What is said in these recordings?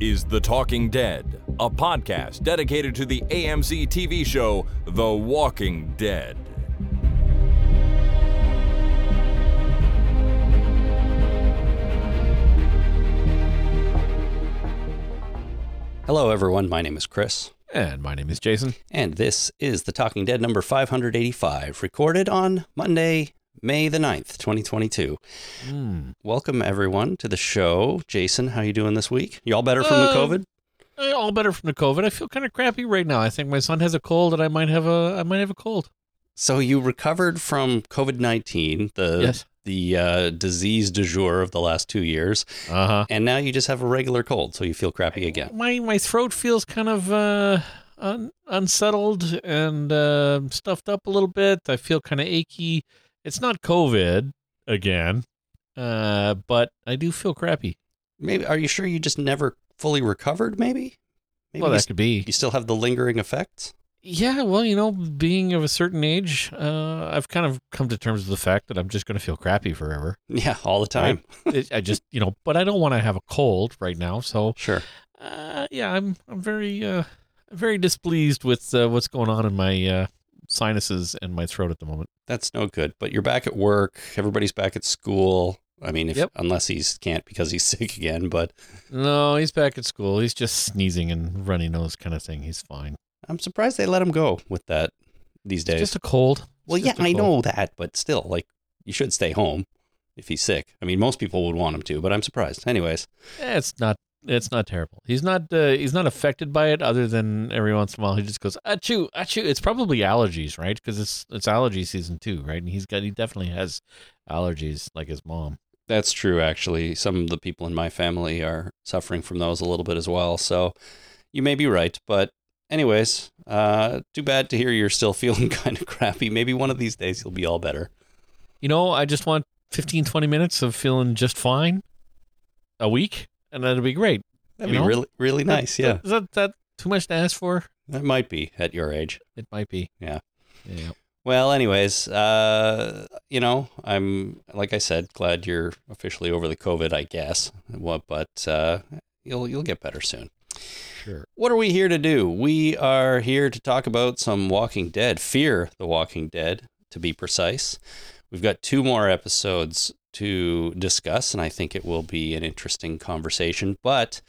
is The Talking Dead, a podcast dedicated to the AMC TV show The Walking Dead. Hello, everyone. My name is Chris, And my name is Jason. and this is The Talking Dead number 585, recorded on Monday, May the 9th, 2022. Hmm. Welcome, everyone, to the show. Jason, how you doing this week? You all better from the Uh, COVID? Uh, All better from the COVID. I feel kind of crappy right now. I think my son has a cold, and I might have a I might have a cold. So you recovered from COVID-19, the yes. the uh, disease du jour of the last two years, Uh huh. and now you just have a regular cold, so you feel crappy again. My my throat feels kind of uh, un- unsettled and uh, stuffed up a little bit. I feel kind of achy. It's not COVID again, uh, but I do feel crappy. Maybe are you sure you just never fully recovered? Maybe. Maybe well, you, that could be. you still have the lingering effects. Yeah, well, you know, being of a certain age, uh, I've kind of come to terms with the fact that I'm just going to feel crappy forever. Yeah, all the time. it, I just, you know, but I don't want to have a cold right now. So, Sure. uh, yeah, I'm, I'm very, uh, very displeased with uh, what's going on in my uh, sinuses and my throat at the moment. That's no good. But you're back at work. Everybody's back at school. I mean, if Yep. unless he's can't because he's sick again. But No, he's back at school. He's just sneezing and runny nose kind of thing. He's fine. I'm surprised they let him go with that these It's days. just a cold. It's well, yeah, I cold. know that, but still, like, you should stay home if he's sick. I mean, most people would want him to, but I'm surprised. Anyways, Eh, It's not. It's not terrible. He's not. Uh, he's not affected by it. Other than every once in a while, he just goes achoo, achoo. It's probably allergies, right? Because it's it's allergy season too, right? And he's got. He definitely has allergies, like his mom. that's true. Actually, some of the people in my family are suffering from those a little bit as well. So you may be right, but. Anyways, uh, too bad to hear you're still feeling kind of crappy. Maybe one of these days you'll be all better. You know, I just want 15, 20 minutes of feeling just fine a week, and that'd be great. That'd be know? really, really That- nice. Yeah, that- Is that, that too much to ask for? that might be at your age. It might be. Yeah. Yeah. Well, anyways, uh, you know, I'm like I said, glad you're officially over the COVID. I guess, what, but uh, you'll you'll get better soon. Sure. What are we here to do? We are here to talk about some Walking Dead, Fear the Walking Dead, to be precise. We've got two more episodes to discuss, and I think it will be an interesting conversation. But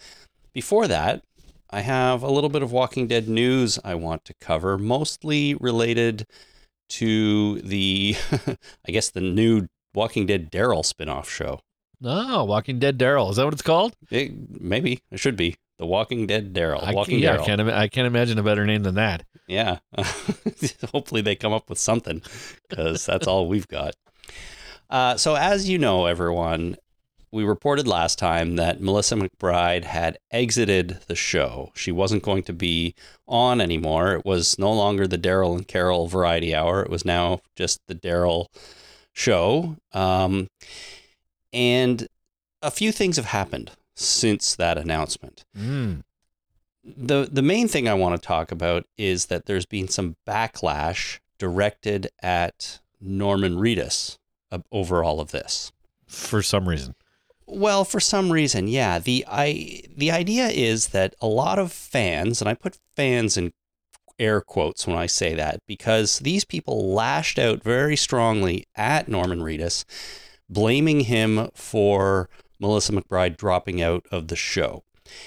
before that, I have a little bit of Walking Dead news I want to cover, mostly related to the, I guess, the new Walking Dead Daryl spinoff show. Oh, Walking Dead Daryl. Is that what it's called? It, maybe it should be the Walking Dead Daryl. I, Walking yeah, I Daryl. can't, ima- I can't imagine a better name than that. Yeah. Hopefully they come up with something because that's all we've got. Uh, so, as you know, everyone, we reported last time that Melissa McBride had exited the show. She wasn't going to be on anymore. It was no longer the Daryl and Carol Variety Hour. It was now just the Daryl show. Um, and a few things have happened since that announcement Mm. the the main thing I want to talk about is that there's been some backlash directed at Norman Reedus over all of this. For some reason. Well, for some reason, yeah. The I the idea is that a lot of fans, and I put fans in air quotes when I say that, because these people lashed out very strongly at Norman Reedus, blaming him for Melissa McBride dropping out of the show.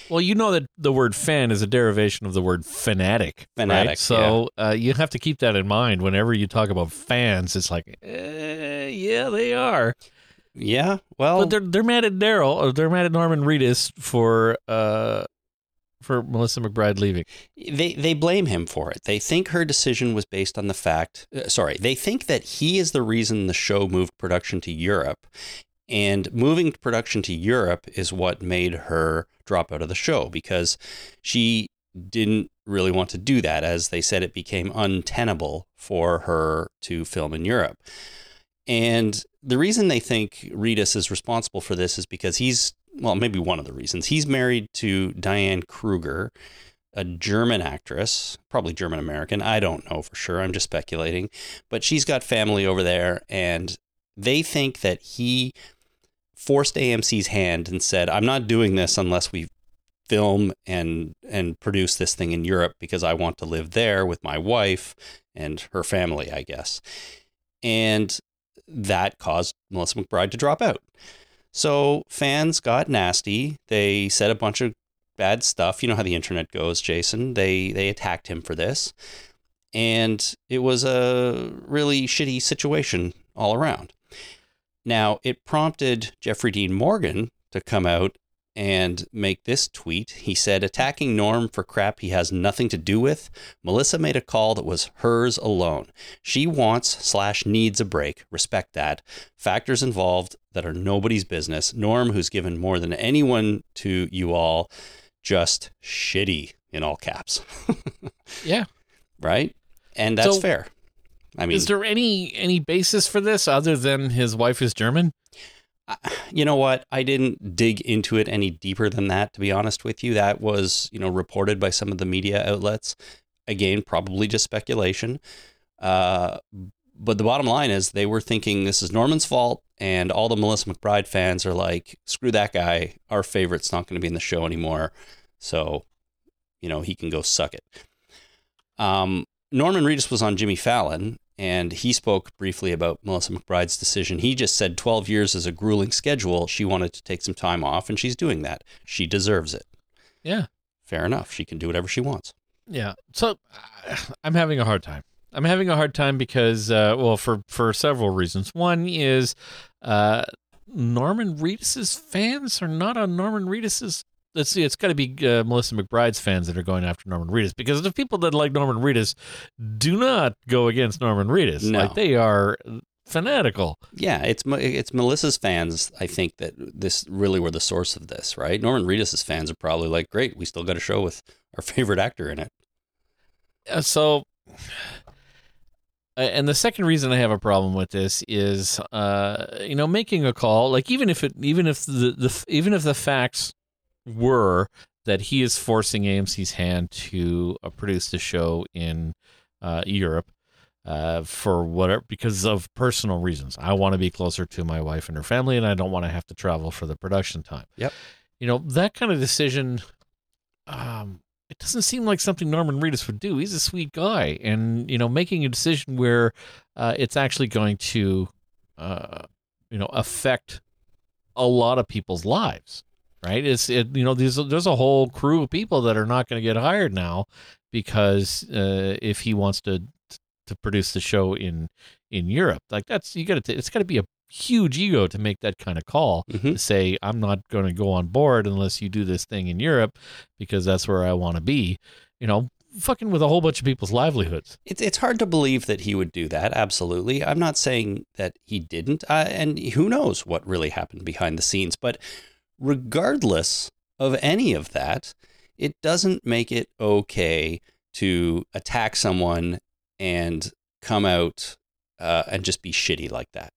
Well, you know that the word fan is a derivation of the word fanatic. Fanatic, Right? So uh, you have to keep that in mind whenever you talk about fans. It's like, eh, yeah, they are. Yeah, well, but they're they're mad at Daryl or they're mad at Norman Reedus for uh for Melissa McBride leaving. they they blame him for it. They think her decision was based on the fact. Uh, sorry, they think that he is the reason the show moved production to Europe, and moving production to Europe is what made her drop out of the show because she didn't really want to do that. As they said, it became untenable for her to film in Europe. And the reason they think Reedus is responsible for this is because he's, well, maybe one of the reasons. He's married to Diane Kruger, a German actress, probably German American. I don't know for sure. I'm just speculating. But she's got family over there, and they think that he forced AMC's hand and said, I'm not doing this unless we film and and produce this thing in Europe because I want to live there with my wife and her family, I guess. And that caused Melissa McBride to drop out. So fans got nasty. They said a bunch of bad stuff. You know how the internet goes, Jason. They they attacked him for this. And it was a really shitty situation all around. Now, it prompted Jeffrey Dean Morgan to come out and make this tweet. He said, attacking Norm for crap he has nothing to do with. Melissa made a call that was hers alone. She wants slash needs a break. Respect that. Factors involved that are nobody's business. Norm, who's given more than anyone to you all, just shitty in all caps. Yeah. right? And that's So- fair. I mean, Is there any any basis for this other than his wife is German? you know what? I didn't dig into it any deeper than that, to be honest with you. That was, you know, reported by some of the media outlets. Again, probably just speculation. Uh, but the bottom line is they were thinking this is Norman's fault, and all the Melissa McBride fans are like, screw that guy. Our favorite's not going to be in the show anymore. So, you know, he can go suck it. Um, Norman Reedus was on Jimmy Fallon, and he spoke briefly about Melissa McBride's decision. He just said 12 years is a grueling schedule. She wanted to take some time off, and she's doing that. She deserves it. Yeah. Fair enough. She can do whatever she wants. Yeah. So I'm having a hard time. I'm having a hard time because, uh, well, for for several reasons. One is uh, Norman Reedus's fans are not on Norman Reedus's. Let's see, it's got to be uh, Melissa McBride's fans that are going after Norman Reedus because the people that like Norman Reedus do not go against Norman Reedus. No. Like they are fanatical. Yeah, it's it's Melissa's fans. I think that this really were the source of this, right? Norman Reedus's fans are probably like, "Great, we still got a show with our favorite actor in it." Uh, so and the second reason I have a problem with this is, uh, you know, making a call. Like even if it, even if the, the even if the facts were that he is forcing AMC's hand to uh, produce the show in uh, Europe uh, for whatever because of personal reasons. I want to be closer to my wife and her family, and I don't want to have to travel for the production time. Yep. You know that kind of decision. Um, it doesn't seem like something Norman Reedus would do. He's a sweet guy, and you know, making a decision where uh, it's actually going to, uh, you know, affect a lot of people's lives. Right? It's it, you know, there's there's a whole crew of people that are not going to get hired now because uh, if he wants to to produce the show in in Europe, like that's you got to it's got to be a huge ego to make that kind of call Mhm. to say I'm not going to go on board unless you do this thing in Europe because that's where I want to be. You know, fucking with a whole bunch of people's livelihoods. It's it's hard to believe that he would do that. Absolutely, I'm not saying that he didn't, uh, and who knows what really happened behind the scenes. But regardless of any of that, it doesn't make it okay to attack someone and come out uh, and just be shitty like that.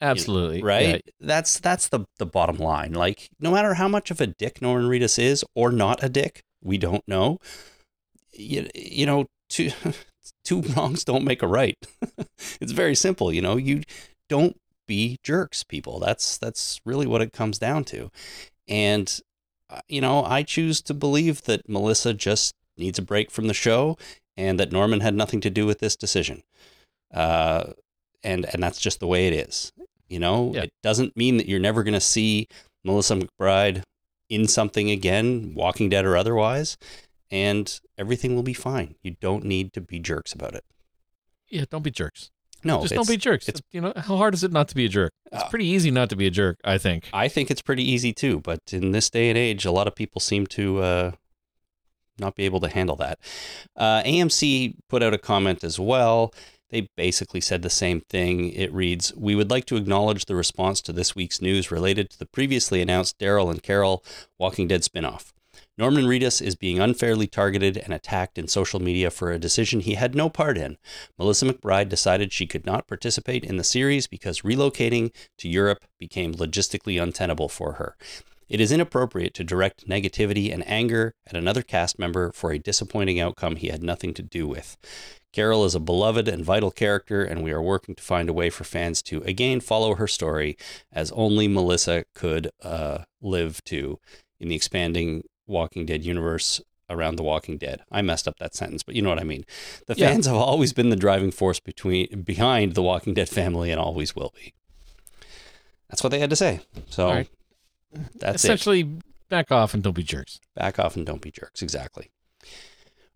Absolutely. right? That's that's the the bottom line. Like no matter how much of a dick Norman Reedus is or not a dick, we don't know. You, you know, two two wrongs don't make a right. it's very simple, you know. You don't be jerks, people. That's that's really what it comes down to. And uh, you know, I choose to believe that Melissa just needs a break from the show and that Norman had nothing to do with this decision. Uh, and and that's just the way it is. You know, Yeah. it doesn't mean that you're never going to see Melissa McBride in something again, Walking Dead or otherwise, and everything will be fine. You don't need to be jerks about it. Yeah, don't be jerks. No, Just don't be jerks. it's- you know, how hard is it not to be a jerk? It's Uh, pretty easy not to be a jerk, I think. I think it's pretty easy too, but in this day and age, a lot of people seem to uh, not be able to handle that. Uh, AMC put out a comment as well. They basically said the same thing. It reads We would like to acknowledge the response to this week's news related to the previously announced Daryl and Carol Walking Dead spinoff. Norman Reedus is being unfairly targeted and attacked in social media for a decision he had no part in. Melissa McBride decided she could not participate in the series because relocating to Europe became logistically untenable for her. It is inappropriate to direct negativity and anger at another cast member for a disappointing outcome he had nothing to do with. Carol is a beloved and vital character, and we are working to find a way for fans to again follow her story as only Melissa could uh, live to in the expanding Walking Dead universe around The Walking Dead. I messed up that sentence, but you know what I mean. The Yeah. fans have always been the driving force between behind the Walking Dead family and always will be. That's what they had to say. So right. that's it. Essentially, back off and don't be jerks. Back off and don't be jerks. Exactly.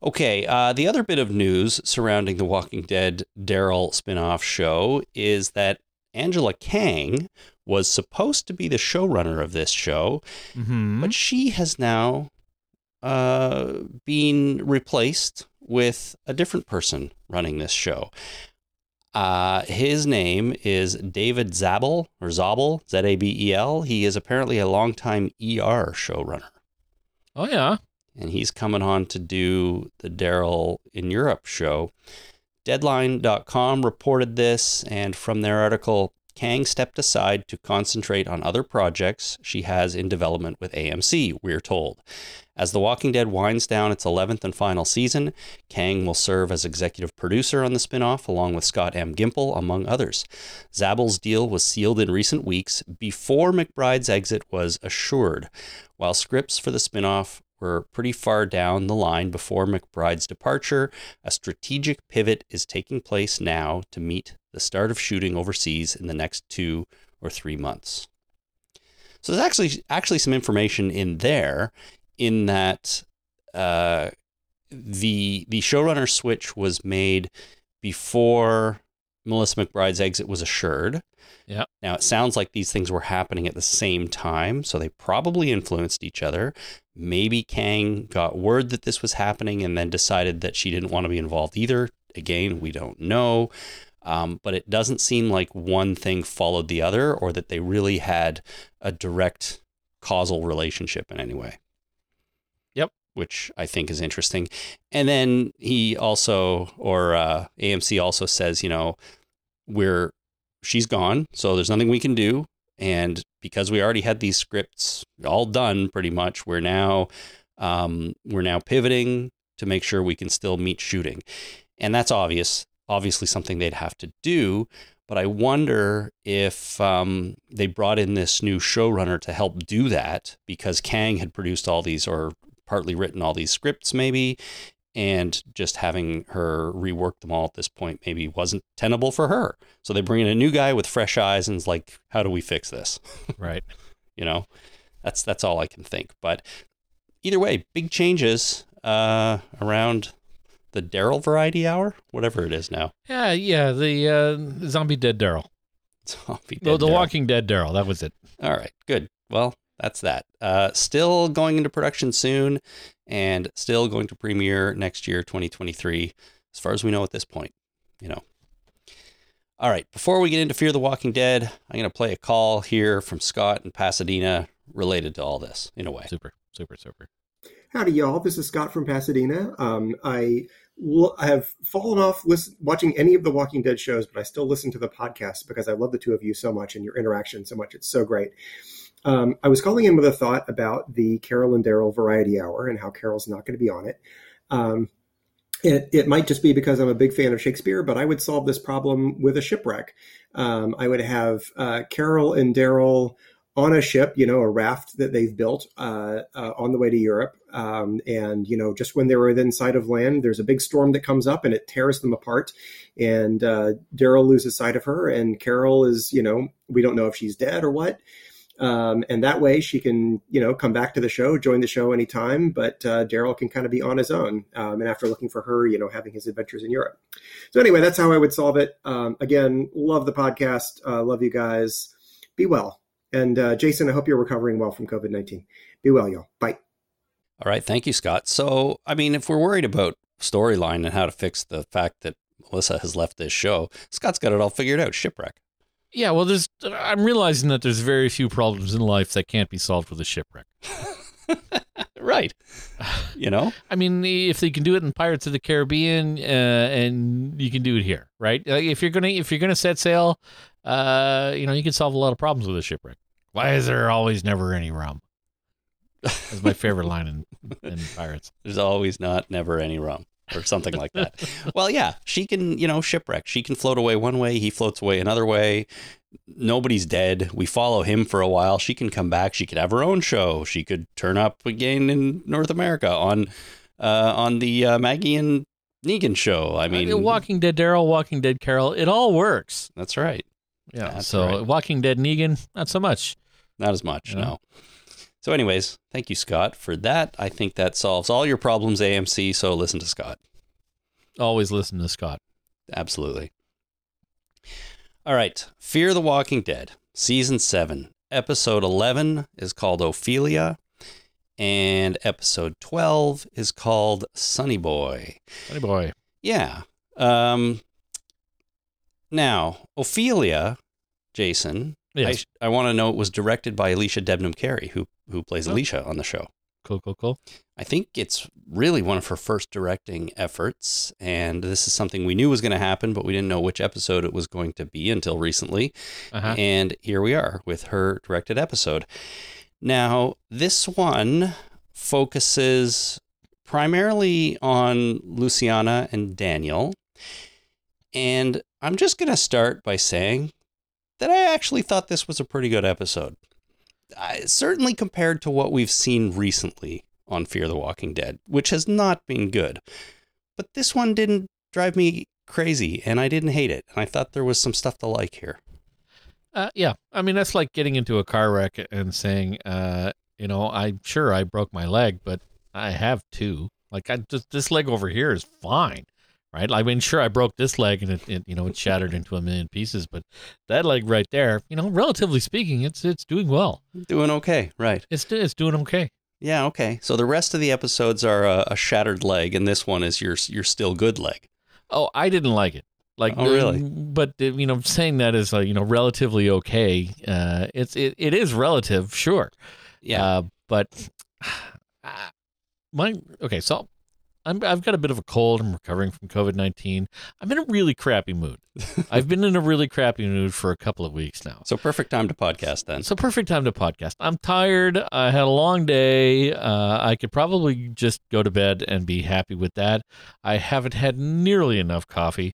Okay, uh, the other bit of news surrounding the Walking Dead Daryl spin-off show is that Angela Kang was supposed to be the showrunner of this show, Mm-hmm. but she has now uh, been replaced with a different person running this show. Uh, his name is David Zabel or Zabel, Z A B E L. He is apparently a longtime ER showrunner oh yeah. and he's coming on to do the Daryl in Europe show. Deadline.com reported this, and from their article, Kang stepped aside to concentrate on other projects she has in development with AMC, we're told. As The Walking Dead winds down its 11th and final season, Kang will serve as executive producer on the spin-off along with Scott M. Gimple, among others. Zabel's deal was sealed in recent weeks before McBride's exit was assured. While scripts for the spin-off were pretty far down the line before McBride's departure, a strategic pivot is taking place now to meet the start of shooting overseas in the next two or three months. So there's actually actually some information in there, in that uh, the the showrunner switch was made before Melissa McBride's exit was assured. Yeah. Now it sounds like these things were happening at the same time, so they probably influenced each other. Maybe Kang got word that this was happening and then decided that she didn't want to be involved either. Again, we don't know. Um, but it doesn't seem like one thing followed the other or that they really had a direct causal relationship in any way. Which I think is interesting. And then he also, or uh, AMC also says, you know, we're, she's gone, so there's nothing we can do. And because we already had these scripts all done pretty much, we're now, um, we're now pivoting to make sure we can still meet shooting. And that's obvious obviously something they'd have to do. But I wonder if um, they brought in this new showrunner to help do that because Kang had produced all these or partly written all these scripts, maybe, and just having her rework them all at this point maybe wasn't tenable for her. So they bring in a new guy with fresh eyes and is like, how do we fix this? Right. you know, that's that's all I can think. But either way, big changes uh, around the Daryl Variety Hour, whatever it is now. Yeah, yeah. The uh, zombie dead Daryl. Zombie The, Dead the Daryl. Walking Dead Daryl. That was it. All right, good. Well, that's that. Uh, still going into production soon, and still going to premiere next year, 2023, as far as we know at this point. You know. All right, before we get into Fear the Walking Dead, I'm going to play a call here from Scott in Pasadena related to all this, in a way. Super, super, super. Howdy, y'all. This is Scott from Pasadena. Um, I l- I have fallen off listen- watching any of the Walking Dead shows, but I still listen to the podcast because I love the two of you so much and your interaction so much. It's so great. Um, I was calling in with a thought about the Carol and Daryl Variety Hour and how Carol's not going to be on it. Um, it, it might just be because I'm a big fan of Shakespeare, but I would solve this problem with a shipwreck. Um, I would have uh, Carol and Daryl on a ship, you know, a raft that they've built uh, uh, on the way to Europe. Um, and, you know, just when they're within sight of land, there's a big storm that comes up and it tears them apart. And uh, Daryl loses sight of her, and Carol is, you know, we don't know if she's dead or what. Um, and that way she can, you know, come back to the show, join the show anytime. But uh, Daryl can kind of be on his own. Um, and after looking for her, you know, having his adventures in Europe. So anyway, that's how I would solve it. Um, again, love the podcast. Uh, love you guys. Be well. And uh, Jason, I hope you're recovering well from COVID 19. Be well, y'all. Bye. All right, thank you, Scott. So, I mean, if we're worried about storyline and how to fix the fact that Melissa has left this show, Scott's got it all figured out. Shipwreck. Yeah, well, there's. I'm realizing that there's very few problems in life that can't be solved with a shipwreck. right. You know? I mean, if they can do it in Pirates of the Caribbean, uh, and you can do it here, right? Like if you're gonna if you're gonna set sail, uh, you know, you can solve a lot of problems with a shipwreck. Why is there always never any rum? That's my favorite line in, in Pirates. There's always not never any rum or something like that. well, yeah, she can, you know, shipwreck. She can float away one way, he floats away another way. nobody's dead. We follow him for a while. She can come back. She could have her own show. She could turn up again in North America on uh, on the uh, Maggie and Negan show. I mean, Walking Dead Daryl, Walking Dead Carol, it all works. that's right. Yeah. That's so right. Walking Dead Negan, not so much. Not as much, Yeah. no. So, anyways, thank you, Scott, for that. I think that solves all your problems, AMC. So listen to Scott. Always listen to Scott. Absolutely. All right. Fear the Walking Dead, season seven, episode 11 is called Ofelia, and episode 12 is called Sonny Boy. Funny boy. Yeah. Um, now, Ofelia, Jason, Yes. I, I want to know it was directed by Alycia Debnam-Carey, who, who plays Oh. Alicia on the show. cool, cool, cool. I think it's really one of her first directing efforts, and this is something we knew was going to happen, but we didn't know which episode it was going to be until recently. Uh-huh. And here we are with her directed episode. Now, this one focuses primarily on Luciana and Daniel. And I'm just going to start by saying that I actually thought this was a pretty good episode. I, certainly compared to what we've seen recently on Fear the Walking Dead, which has not been good. But this one didn't drive me crazy, and I didn't hate it. And I thought there was some stuff to like here. Uh, yeah, I mean that's like getting into a car wreck and saying, uh, you know, I'm sure I broke my leg, but I have two. Like I just this leg over here is fine, right? I mean, sure I broke this leg and it, it you know it shattered into a million pieces, but that leg right there, you know, relatively speaking, it's it's doing well. Doing okay, right? It's it's doing okay. Yeah, okay. So the rest of the episodes are a, a shattered leg, and this one is your your still good leg. Oh, I didn't like it. Like, Oh, really? But you know, saying that is uh, you know relatively okay. Uh, it's it, it is relative, sure. Yeah, Uh, but uh, my okay, so I'm I've got a bit of a cold. I'm recovering from COVID nineteen. I'm in a really crappy mood. I've been in a really crappy mood for a couple of weeks now. so perfect time to podcast then. So perfect time to podcast. I'm tired. I had a long day. Uh, I could probably just go to bed and be happy with that. I haven't had nearly enough coffee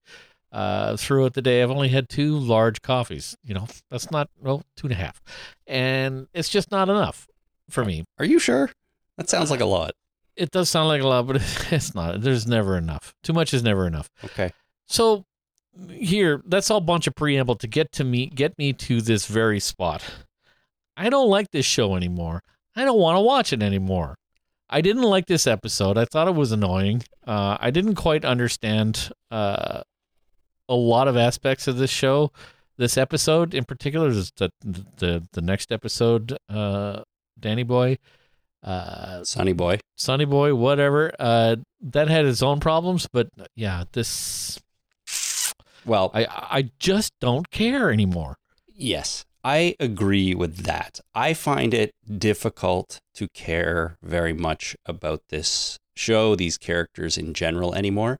uh, throughout the day. I've only had two large coffees. You know, that's not well, two and a half, and it's just not enough for me. Are you sure? That sounds like a lot. It does sound like a lot, but it's not. There's never enough. Too much is never enough. Okay. So here, that's all bunch of preamble to get to me, get me to this very spot. I don't like this show anymore. I don't want to watch it anymore. I didn't like this episode. I thought it was annoying. Uh, I didn't quite understand uh, a lot of aspects of this show. This episode, in particular, is the the the next episode. Uh, Danny Boy, uh, Sonny boy. Sonny Boy, whatever. Uh, that had its own problems, but yeah, this Well, I I just don't care anymore. Yes, I agree with that. I find it difficult to care very much about this show, these characters in general anymore.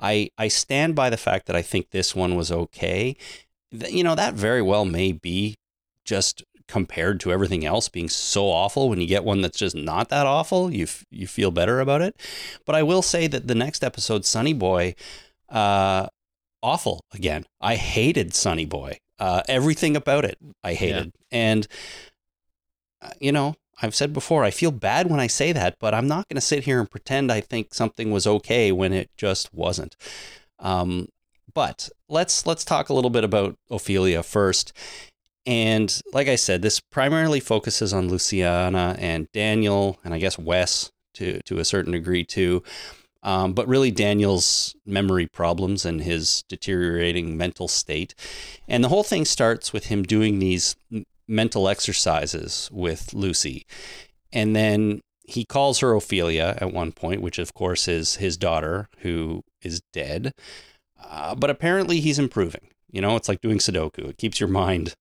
I I stand by the fact that I think this one was okay. You know, that very well may be just compared to everything else being so awful when you get one that's just not that awful, you f- you feel better about it. But I will say that the next episode Sonny Boy uh awful again. I hated Sonny Boy. Uh, everything about it, I hated. And, uh, you know, I've said before, I feel bad when I say that, but I'm not going to sit here and pretend I think something was okay when it just wasn't. Um, but let's let's talk a little bit about Ofelia first. And like I said, this primarily focuses on Luciana and Daniel, and I guess Wes to to a certain degree too. Um, but really, Daniel's memory problems and his deteriorating mental state. And the whole thing starts with him doing these mental exercises with Lucy. And then he calls her Ofelia at one point, which of course is his daughter who is dead. Uh, but apparently he's improving. You know, it's like doing Sudoku, it keeps your mind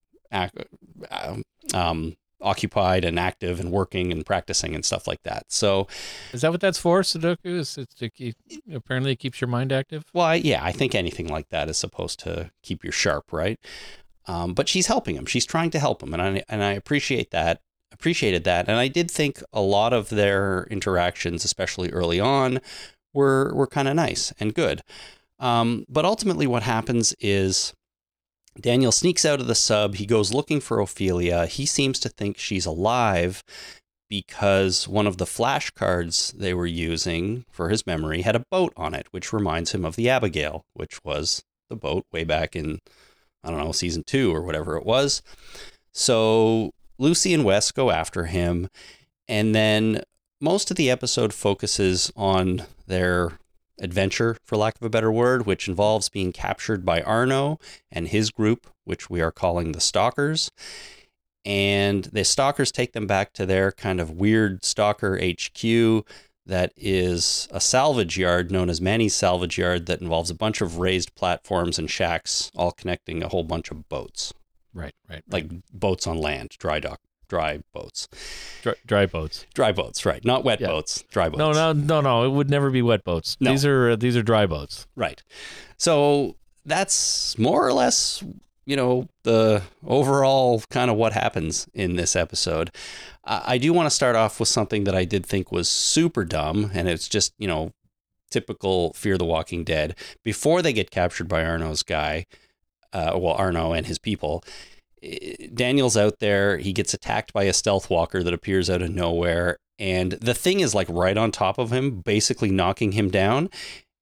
um, um, occupied and active and working and practicing and stuff like that. So, Is that what that's for? Sudoku is it's to keep apparently it keeps your mind active. Well, I, yeah, I think anything like that is supposed to keep you sharp, right? Um, but she's helping him. She's trying to help him, and I and I appreciate that. Appreciated that, and I did think a lot of their interactions, especially early on, were were kind of nice and good. Um, but ultimately, what happens is Daniel sneaks out of the sub. He goes looking for Ofelia. He seems to think she's alive because one of the flashcards they were using for his memory had a boat on it, which reminds him of the Abigail, which was the boat way back in, I don't know, season two or whatever it was. So Lucy and Wes go after him. And then most of the episode focuses on their adventure, for lack of a better word, which involves being captured by Arno and his group, which we are calling the Stalkers. And the Stalkers take them back to their kind of weird Stalker HQ that is a salvage yard known as Manny's Salvage Yard that involves a bunch of raised platforms and shacks, all connecting a whole bunch of boats. Right, right. Like boats on land, dry dock, dry boats. Dry, dry boats. Dry boats, right. Not wet Yeah. boats, dry boats. No, no, no, no. It would never be wet boats. No. These are uh, these are dry boats. Right. So that's more or less, you know, the overall kind of what happens in this episode. I I do want to start off with something that I did think was super dumb, and it's just, you know, typical Fear the Walking Dead. Before they get captured by Arno's guy, uh, well, Arno and his people, Daniel's out there. He gets attacked by a stealth walker that appears out of nowhere. And the thing is like right on top of him, basically knocking him down.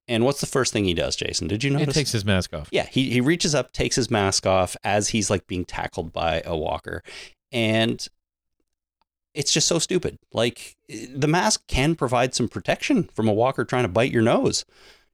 And what's the first thing he does, Jason? Did you notice? He takes his mask off. Yeah, he, he reaches up, takes his mask off as he's like being tackled by a walker. And it's just so stupid. Like eh, the mask can provide some protection from a walker trying to bite your nose.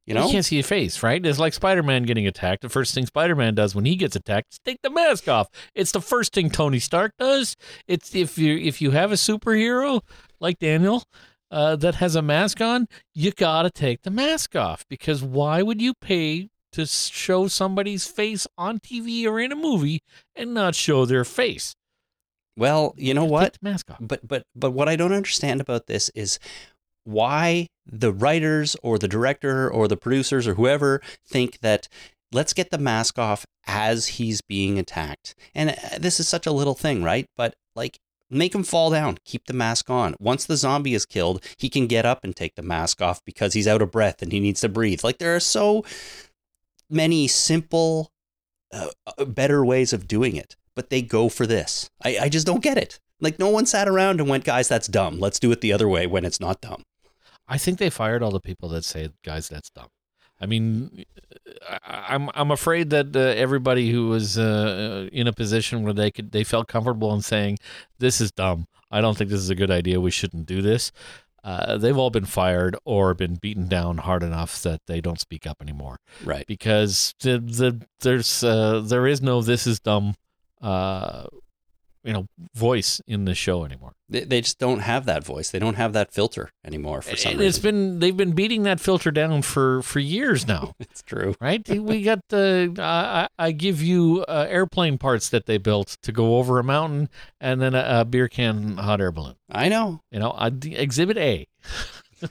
You know? You can't see your face, right? It's like Spider Man getting attacked. The first thing Spider Man does when he gets attacked is take the mask off. It's the first thing Tony Stark does. It's if you if you have a superhero like Daniel uh, that has a mask on, you gotta take the mask off because why would you pay to show somebody's face on TV or in a movie and not show their face? Well, you know what? mask off. But but but what I don't understand about this is why the writers or the director or the producers or whoever think that let's get the mask off as he's being attacked. And uh, this is such a little thing, right? But like make him fall down, keep the mask on. Once the zombie is killed, he can get up and take the mask off because he's out of breath and he needs to breathe. Like there are so many simple uh, uh, better ways of doing it, but they go for this. I, I just don't get it. Like no one sat around and went, guys, that's dumb. Let's do it the other way when it's not dumb. I think they fired all the people that say, "Guys, that's dumb." I mean, I- I'm I'm afraid that uh, everybody who was uh, in a position where they could they felt comfortable in saying, "This is dumb. I don't think this is a good idea. We shouldn't do this." Uh, they've all been fired or been beaten down hard enough that they don't speak up anymore Right. because the, the there's uh, there is no "this is dumb," uh, you know, voice in the show anymore. They, they just don't have that voice. They don't have that filter anymore for some And reason. it's been they've been beating that filter down for for years now. it's true. right? We got the I, I I give you uh, airplane parts that they built to go over a mountain, and then a, a beer can hot air balloon. I know. You know, uh, Exhibit A.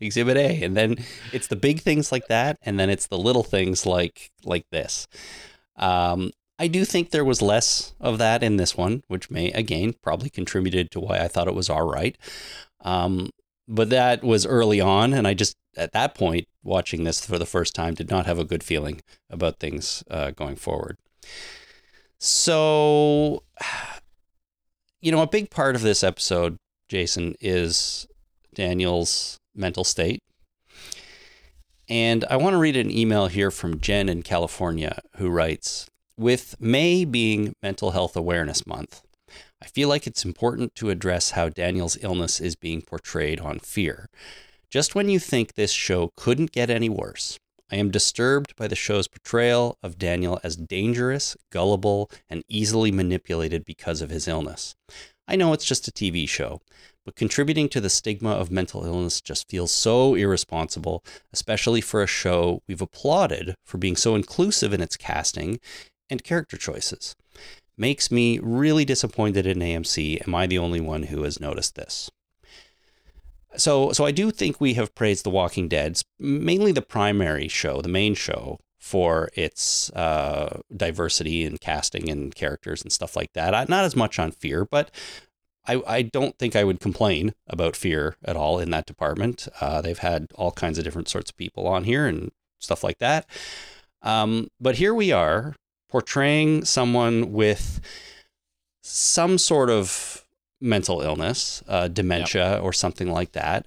Exhibit A. And then it's the big things like that, and then it's the little things like like this. Um, I do think there was less of that in this one, which may again probably contributed to why I thought it was all right. Um, but that was early on, and I just at that point watching this for the first time did not have a good feeling about things uh, going forward. So, you know, a big part of this episode, Jason, is Daniel's mental state. And I want to read an email here from Jen in California who writes With May being Mental Health Awareness Month, I feel like it's important to address how Daniel's illness is being portrayed on Fear. Just when you think this show couldn't get any worse, I am disturbed by the show's portrayal of Daniel as dangerous, gullible, and easily manipulated because of his illness. I know it's just a TV show, but contributing to the stigma of mental illness just feels so irresponsible, especially for a show we've applauded for being so inclusive in its casting and character choices. Makes me really disappointed in AMC. Am I the only one who has noticed this? So, so I do think we have praised The Walking Dead, mainly the primary show, the main show, for its uh, diversity and casting and characters and stuff like that. I- Not as much on Fear, but I, I don't think I would complain about Fear at all in that department. Uh, they've had all kinds of different sorts of people on here and stuff like that. Um, but here we are portraying someone with some sort of mental illness, uh, dementia, or something like that.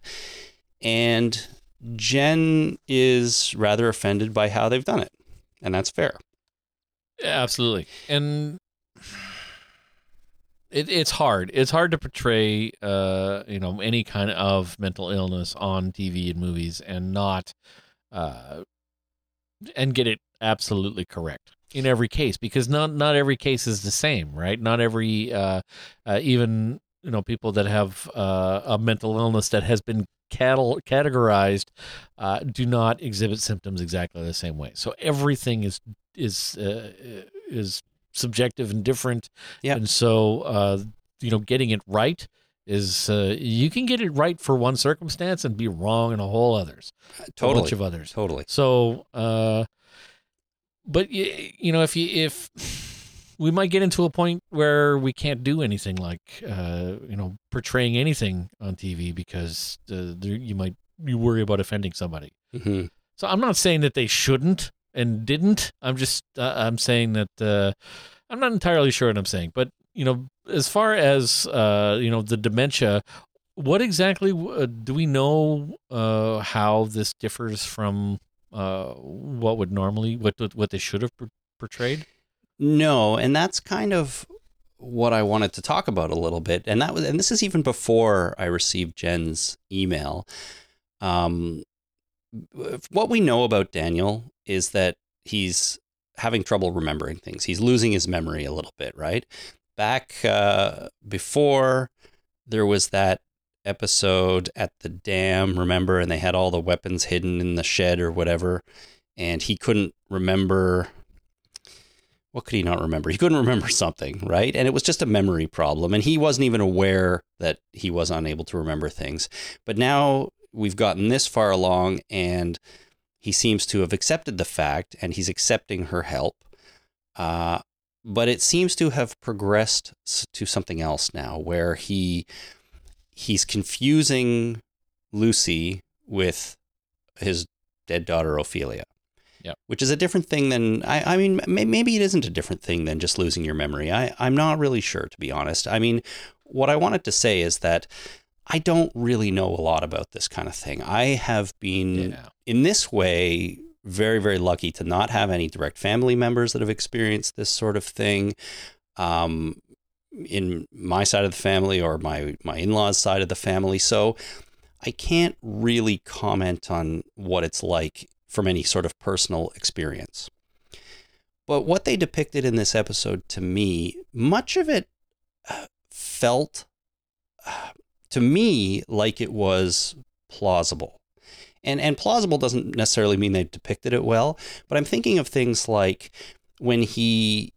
And Jen is rather offended by how they've done it. And that's fair. Absolutely. And it, it's hard. It's hard to portray, uh, you know, any kind of mental illness on TV and movies and not, uh, and get it absolutely correct in every case because not not every case is the same, right? Not every, uh, uh even you know, people that have uh, a mental illness that has been cattle categorized uh, do not exhibit symptoms exactly the same way. So everything is is uh, is subjective and different. Yeah. And so uh, you know, getting it right is uh, you can get it right for one circumstance and be wrong in a whole others. Totally. A bunch of others. Totally. So, uh, but you, you know, if you if we might get into a point where we can't do anything like uh, you know portraying anything on TV because uh, there, you might you worry about offending somebody. Mm-hmm. So I'm not saying that they shouldn't and didn't. I'm just uh, I'm saying that uh, I'm not entirely sure what I'm saying, but you know, as far as uh, you know, the dementia, what exactly uh, do we know uh, how this differs from uh, what would normally what what they should have portrayed? No, and that's kind of what I wanted to talk about a little bit, and that was, and this is even before I received Jen's email. Um, what we know about Daniel is that he's having trouble remembering things. He's losing his memory a little bit, right? Back uh, before there was that episode at the dam, remember, and they had all the weapons hidden in the shed or whatever, and he couldn't remember what could he not remember? He couldn't remember something, right? And it was just a memory problem. And he wasn't even aware that he was unable to remember things. But now we've gotten this far along, and he seems to have accepted the fact and he's accepting her help. Uh, but it seems to have progressed to something else now where he he's confusing Lucy with his dead daughter Ofelia. Yep. Which is a different thing than I, I mean maybe it isn't a different thing than just losing your memory. I, I'm not really sure to be honest. I mean what I wanted to say is that I don't really know a lot about this kind of thing. I have been yeah. in this way very very lucky to not have any direct family members that have experienced this sort of thing. Um, in my side of the family or my my in-laws side of the family. So I can't really comment on what it's like from any sort of personal experience. But what they depicted in this episode to me, much of it uh, felt to me like it was plausible. And and plausible doesn't necessarily mean they depicted it well, but I'm thinking of things like when he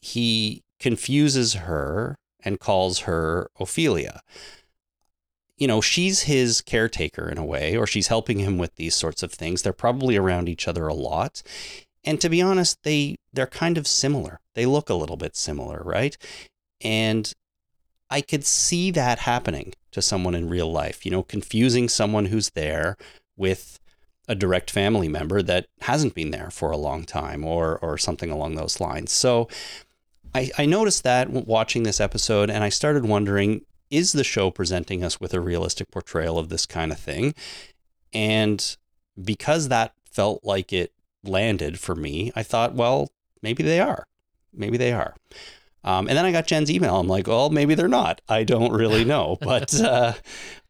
he confuses her and calls her Ofelia you know, she's his caretaker in a way, or she's helping him with these sorts of things. They're probably around each other a lot. And to be honest, they they're kind of similar. They look a little bit similar, right? And I could see that happening to someone in real life, you know, confusing someone who's there with a direct family member that hasn't been there for a long time or or something along those lines. So I, I noticed that watching this episode and I started wondering, is the show presenting us with a realistic portrayal of this kind of thing? And because that felt like it landed for me, I thought, well, maybe they are. Maybe they are. Um, and then I got Jen's email. I'm like, well, maybe they're not. I don't really know. But uh,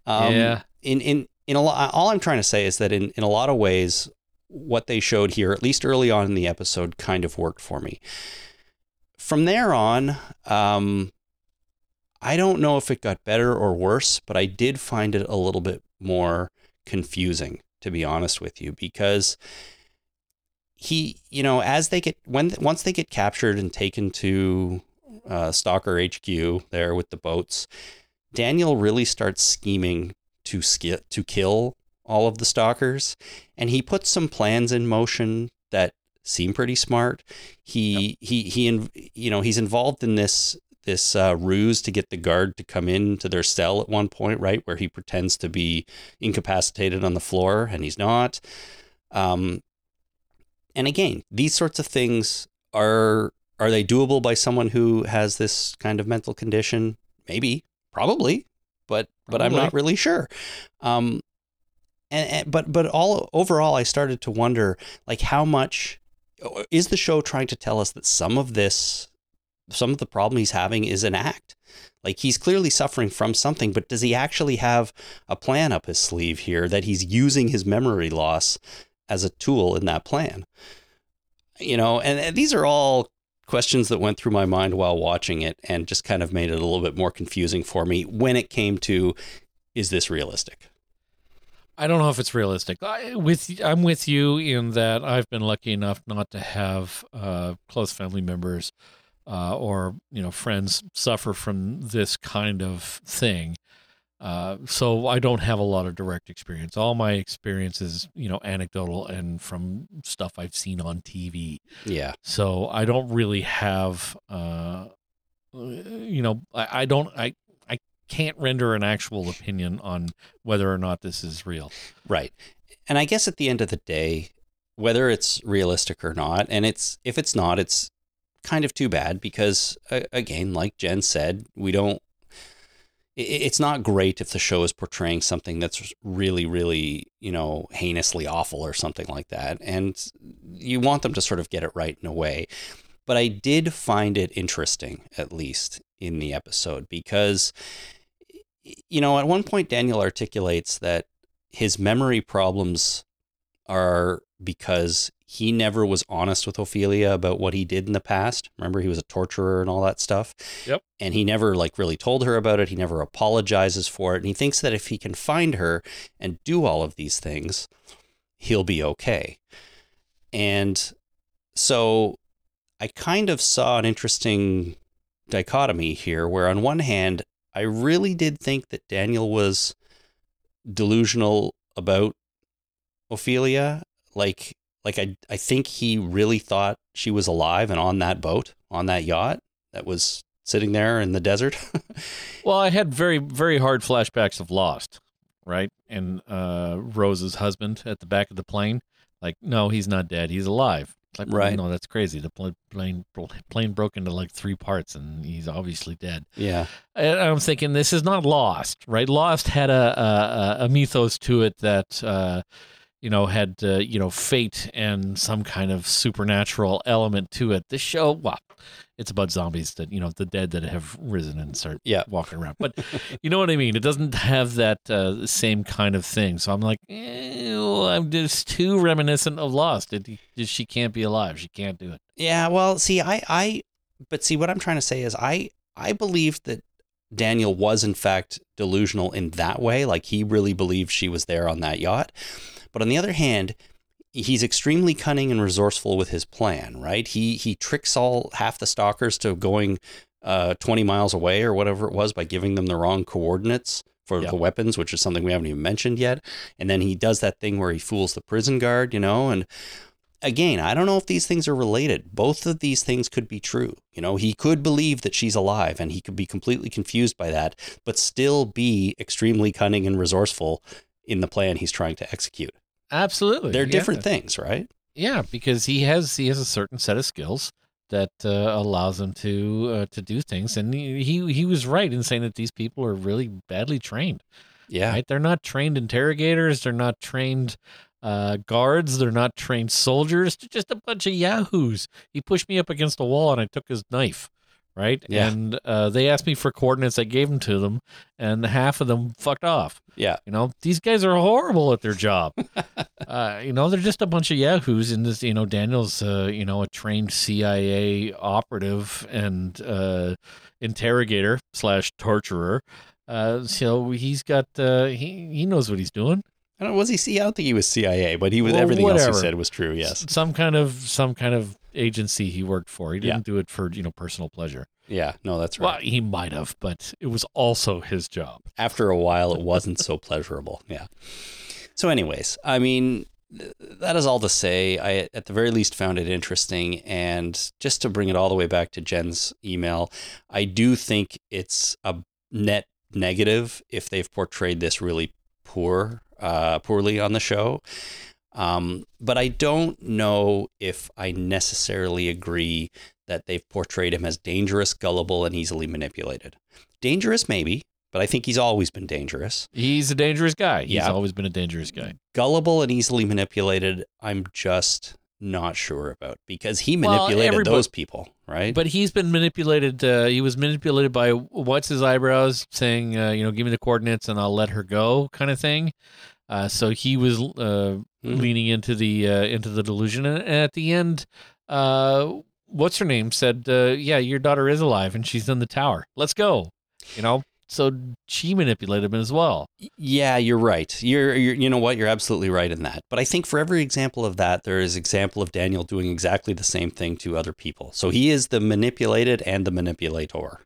um, yeah. in in in a lot, all I'm trying to say is that in in a lot of ways, what they showed here, at least early on in the episode, kind of worked for me. From there on, um, I don't know if it got better or worse, but I did find it a little bit more confusing, to be honest with you, because he, you know, as they get when once they get captured and taken to uh, Stalker HQ there with the boats, Daniel really starts scheming to sk- to kill all of the stalkers, and he puts some plans in motion that seem pretty smart. He yep. he he you know he's involved in this this uh, ruse to get the guard to come into their cell at one point, right, where he pretends to be incapacitated on the floor and he's not. Um, and again, these sorts of things are are they doable by someone who has this kind of mental condition? Maybe, probably, but but I'm not really sure. Um, and, and but but all overall, I started to wonder like how much is the show trying to tell us that some of this, some of the problem he's having is an act. Like he's clearly suffering from something, but does he actually have a plan up his sleeve here that he's using his memory loss as a tool in that plan? You know, and, and these are all questions that went through my mind while watching it and just kind of made it a little bit more confusing for me when it came to is this realistic? I don't know if it's realistic. I, with I'm with you in that I've been lucky enough not to have uh, close family members uh, or you know friends suffer from this kind of thing. Uh, so I don't have a lot of direct experience. All my experience is you know anecdotal and from stuff I've seen on TV. Yeah. So I don't really have, uh, you know, I, I don't, I, I can't render an actual opinion on whether or not this is real. Right. And I guess at the end of the day, whether it's realistic or not, and it's if it's not, it's kind of too bad because again, like Jen said, we don't it's not great if the show is portraying something that's really really, you know, heinously awful or something like that. And you want them to sort of get it right in a way. But I did find it interesting at least in the episode because you know, at one point Daniel articulates that his memory problems are because he never was honest with Ofelia about what he did in the past. Remember, he was a torturer and all that stuff. Yep. And he never like really told her about it. He never apologizes for it. And he thinks that if he can find her and do all of these things, he'll be okay. And so I kind of saw an interesting dichotomy here where on one hand, I really did think that Daniel was delusional about Ofelia. Like, like I, I think he really thought she was alive and on that boat, on that yacht that was sitting there in the desert. Well, I had very, very hard flashbacks of Lost, right? And uh, Rose's husband at the back of the plane. Like, no, he's not dead. He's alive. Like, Right. No, that's crazy. The plane, plane broke into like three parts, and he's obviously dead. yeah. And I'm thinking this is not Lost, right? Lost had a a, a mythos to it that uh, you know had uh, you know fate and some kind of supernatural element to it. This show, well, it's about zombies that you know the dead that have risen and start Yeah. walking around. But you know what I mean? It doesn't have that uh, same kind of thing. So I'm like, I'm just too reminiscent of Lost. It, it, she can't be alive. She can't do it. Yeah, well, see, I, I, but see, what I'm trying to say is, I, I believe that Daniel was in fact delusional in that way. Like he really believed she was there on that yacht. But on the other hand, he's extremely cunning and resourceful with his plan. Right? He he tricks all half the stalkers to going uh, 20 miles away or whatever it was by giving them the wrong coordinates for Yeah. the weapons, which is something we haven't even mentioned yet. And then he does that thing where he fools the prison guard, you know, and again, I don't know if these things are related. Both of these things could be true. You know, he could believe that she's alive and he could be completely confused by that, but still be extremely cunning and resourceful in the plan he's trying to execute. Absolutely, They're Yeah. different things, right? Yeah, because he has he has a certain set of skills that uh, allows him to uh, to do things, and he, he he was right in saying that these people are really badly trained. Yeah. Right? They're not trained interrogators. They're not trained uh, guards. They're not trained soldiers. They're just a bunch of yahoos. He pushed me up against a wall, and I took his knife. Right, Yeah. and uh, they asked me for coordinates. I gave them to them, and half of them fucked off. Yeah. You know, these guys are horrible at their job. uh, you know, they're just a bunch of yahoos. And this, you know, Daniel's, uh, you know, a trained CIA operative and uh, interrogator slash torturer. Uh, so he's got, uh, he he knows what he's doing. I don't know, was he C I don't think he was CIA, but he was Well, everything else he said was true, yes. Some kind of some kind of agency he worked for. He didn't do it for you know personal pleasure. Yeah, no, that's Well, right. he might have, but it was also his job. After a while it wasn't so pleasurable. Yeah. So anyways, I mean that is all to say. I at the very least found it interesting and just to bring it all the way back to Jen's email, I do think it's a net negative if they've portrayed this really poor uh, poorly on the show. Um, but I don't know if I necessarily agree that they've portrayed him as dangerous, gullible, and easily manipulated. Dangerous, maybe, but I think he's always been dangerous. He's a dangerous guy. He's Yeah. always been a dangerous guy. Gullible and easily manipulated, I'm just not sure about because he manipulated everybody- those people, right? But he's been manipulated. Uh, he was manipulated by what's his eyebrows saying, uh, you know, give me the coordinates and I'll let her go, kind of thing. Uh, so he was uh, Mhm. leaning into the uh, into the delusion, and at the end, uh, what's her name said, uh, "Yeah, your daughter is alive and she's in the tower. Let's go." You know, so she manipulated him as well. Yeah, you're right. You're, you're you know what? You're absolutely right in that. But I think for every example of that, there is example of Daniel doing exactly the same thing to other people. So he is the manipulated and the manipulator.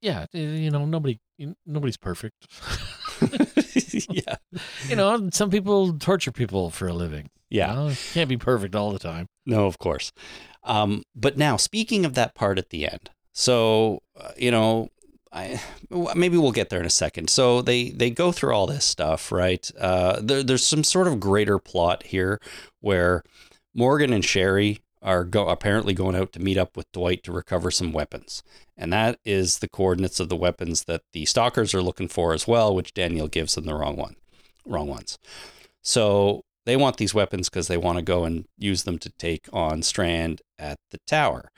Yeah, you know, nobody nobody's perfect. yeah. you know, some people torture people for a living. Yeah. You know, can't be perfect all the time. No, of course. Um, but now, speaking of that part at the end, so uh, you know, I maybe we'll get there in a second. So they they go through all this stuff, right? Uh, there, there's some sort of greater plot here where Morgan and Sherry are go, apparently going out to meet up with Dwight to recover some weapons, and that is the coordinates of the weapons that the stalkers are looking for as well, which Daniel gives them the wrong one, wrong ones. So they want these weapons because they want to go and use them to take on Strand at the tower.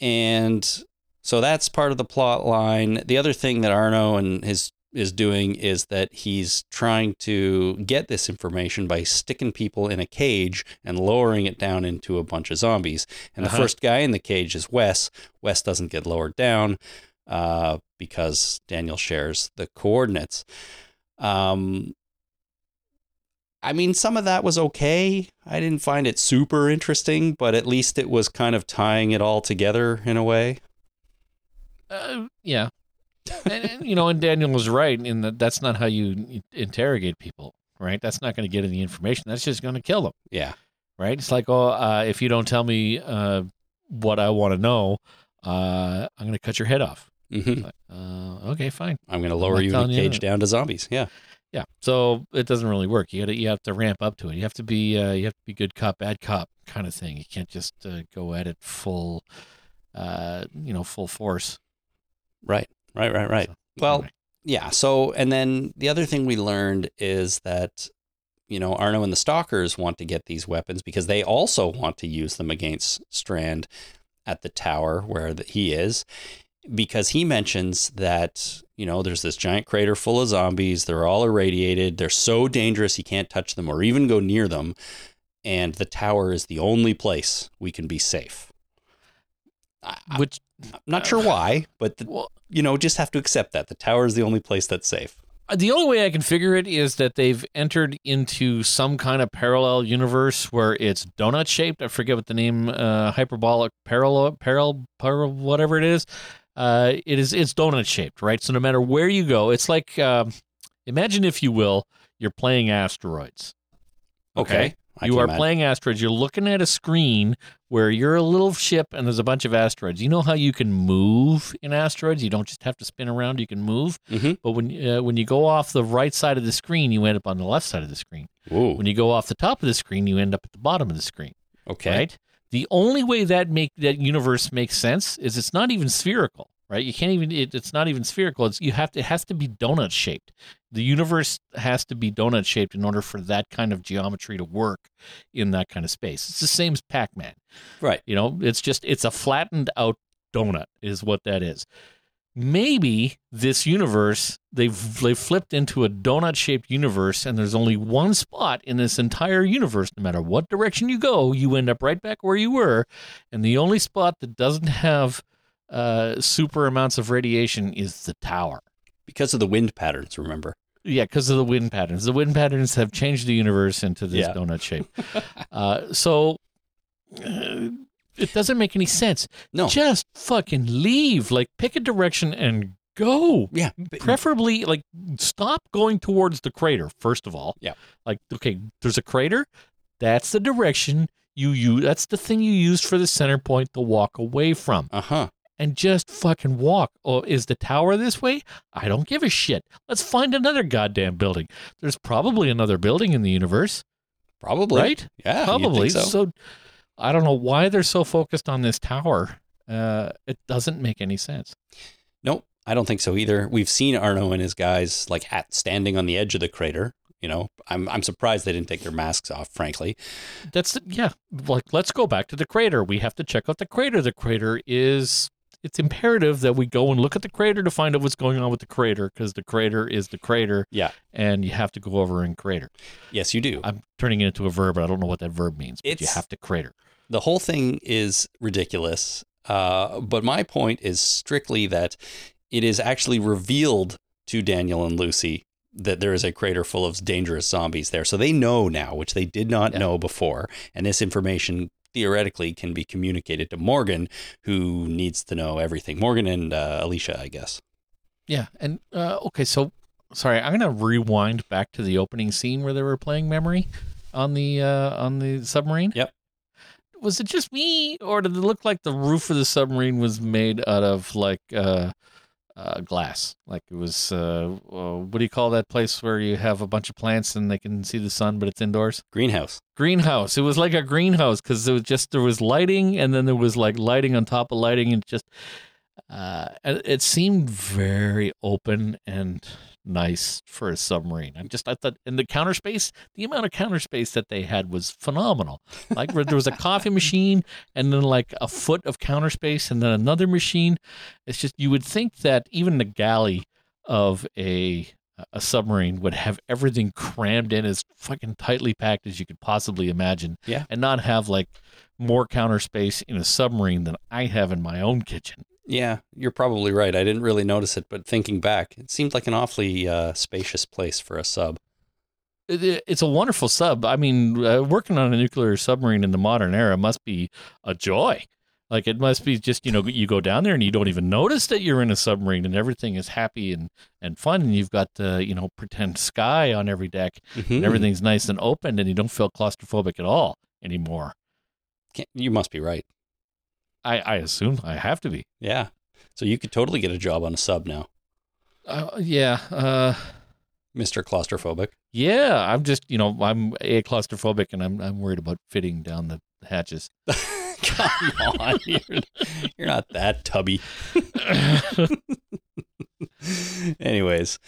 And so that's part of the plot line. The other thing that Arno and his is doing is that he's trying to get this information by sticking people in a cage and lowering it down into a bunch of zombies. And the Uh-huh. first guy in the cage is Wes. Wes doesn't get lowered down uh, because Daniel shares the coordinates. Um, I mean, some of that was okay. I didn't find it super interesting, but at least it was kind of tying it all together in a way. Uh, yeah. And, and, you know, and Daniel was right in that that's not how you interrogate people, right? That's not going to get any information. That's just going to kill them, Yeah. right? It's like, oh, uh, if you don't tell me uh, what I want to know, uh, I'm going to cut your head off. hmm Like, uh, okay, fine. I'm going to lower you in a you cage down to zombies. Yeah. Yeah. So it doesn't really work. You got to you have to ramp up to it. You have to be uh, you have to be good cop bad cop kind of thing. You can't just uh, go at it full, uh, you know, full force. Right. Right. Right. Right. So, Well, anyway. yeah. So, and then the other thing we learned is that, you know, Arno and the Stalkers want to get these weapons because they also want to use them against Strand at the tower where the, he is. Because he mentions that, you know, there's this giant crater full of zombies. They're all irradiated. They're so dangerous, he can't touch them or even go near them. And the tower is the only place we can be safe. I, I'm not sure why, but the, well, you know, just have to accept that the tower is the only place that's safe. the only way I can figure it is that they've entered into some kind of parallel universe where it's donut shaped. I forget what the name, uh, hyperbolic parallel, parallel, parallel, whatever it is. Uh, it is it's donut shaped, right? So no matter where you go, it's like um imagine if you will, you're playing asteroids. Okay. I you are imagine. playing asteroids. You're looking at a screen where you're a little ship and there's a bunch of asteroids. You know how you can move in asteroids? You don't just have to spin around. You can move. Mhm. But when uh, when you go off the right side of the screen, you end up on the left side of the screen. Ooh, When you go off the top of the screen, you end up at the bottom of the screen. okay. Right. The only way that make that universe makes sense is it's not even spherical. Right. You can't even. It, it's not even spherical. It's you have to. It has to be donut shaped. The universe has to be donut shaped in order for that kind of geometry to work in that kind of space. It's the same as Pac Man. Right. You know, it's just it's a flattened out donut is what that is. Maybe this universe they've they've flipped into a donut shaped universe and there's only one spot in this entire universe no matter what direction you go you end up right back where you were and the only spot that doesn't have uh, super amounts of radiation is the tower Because of the wind patterns, remember? Yeah, because of the wind patterns. The wind patterns have changed the universe into this Yeah. donut shape. uh, so uh, it doesn't make any sense. No. Just fucking leave. Like, pick a direction and go. Yeah. but- Preferably, like, stop going towards the crater, first of all. Yeah. Like, okay, there's a crater. That's the direction you use. That's the thing you used for the center point to walk away from Uh-huh. And just fucking walk. Oh, is the tower this way? I don't give a shit. Let's find another goddamn building. There's probably another building in the universe. Probably. right? Yeah. Probably. think so. So. I don't know why they're so focused on this tower. Uh, it doesn't make any sense. Nope, I don't think so either. We've seen Arno and his guys like at standing on the edge of the crater. You know, I'm I'm surprised they didn't take their masks off. Frankly, That's yeah. Like let's go back to the crater. We have to check out the crater. The crater is. It's imperative that we go and look at the crater to find out what's going on with the crater because the crater is the crater. Yeah. And you have to go over and crater. yes, you do. I'm turning it into a verb, but I don't know what that verb means. But you have to crater. the whole thing is ridiculous. Uh, but my point is strictly that it is actually revealed to Daniel and Lucy that there is a crater full of dangerous zombies there. So they know now, which they did not Yeah. know before. And this information theoretically can be communicated to Morgan, who needs to know everything. Morgan and uh, Alicia, I guess. Yeah. And uh, okay, so sorry, I'm gonna rewind back to the opening scene where they were playing memory on the uh, on the submarine. Yep. Was it just me, or did it look like the roof of the submarine was made out of like uh, uh, glass? Like it was uh, uh, what do you call that place where you have a bunch of plants and they can see the sun, but it's indoors? Greenhouse. greenhouse. It was like a greenhouse because it was just there was lighting and then there was like lighting on top of lighting and just uh, it it seemed very open and nice for a submarine. I just I thought in the counter space, the amount of counter space that they had was phenomenal. Like where there was a coffee machine and then like a foot of counter space and then another machine. It's just you would think that even the galley of a a submarine would have everything crammed in as fucking tightly packed as you could possibly imagine. Yeah. And not have like more counter space in a submarine than I have in my own kitchen. Yeah, you're probably right. I didn't really notice it, but thinking back, it seemed like an awfully uh, spacious place for a sub. It- it- it's a wonderful sub. I mean, uh, working on a nuclear submarine in the modern era must be a joy. Like it must be just you know you go down there and you don't even notice that you're in a submarine and everything is happy and and fun and you've got the you know pretend sky on every deck Mhm. and everything's nice and open and you don't feel claustrophobic at all anymore. Can't- You must be right. I I assume I have to be. Yeah. So you could totally get a job on a sub now, Uh, yeah. Uh, Mr. Claustrophobic. yeah. I'm just you know I'm a claustrophobic and I'm I'm worried about fitting down the hatches. Come on. You're, you're not that tubby. Anyways,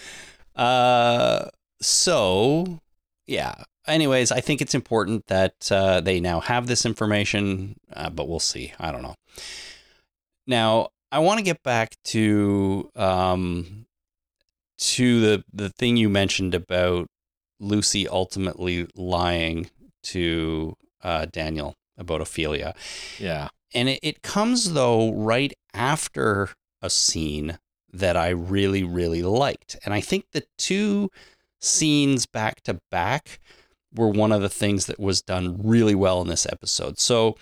uh, so yeah. Anyways, I think it's important that uh, they now have this information, uh, but we'll see. I don't know. Now, I want to get back to um, to the the thing you mentioned about Lucy ultimately lying to uh, Daniel about Ofelia. yeah. And it, it comes, though, right after a scene that I really, really liked. And I think the two scenes back to back were one of the things that was done really well in this episode. So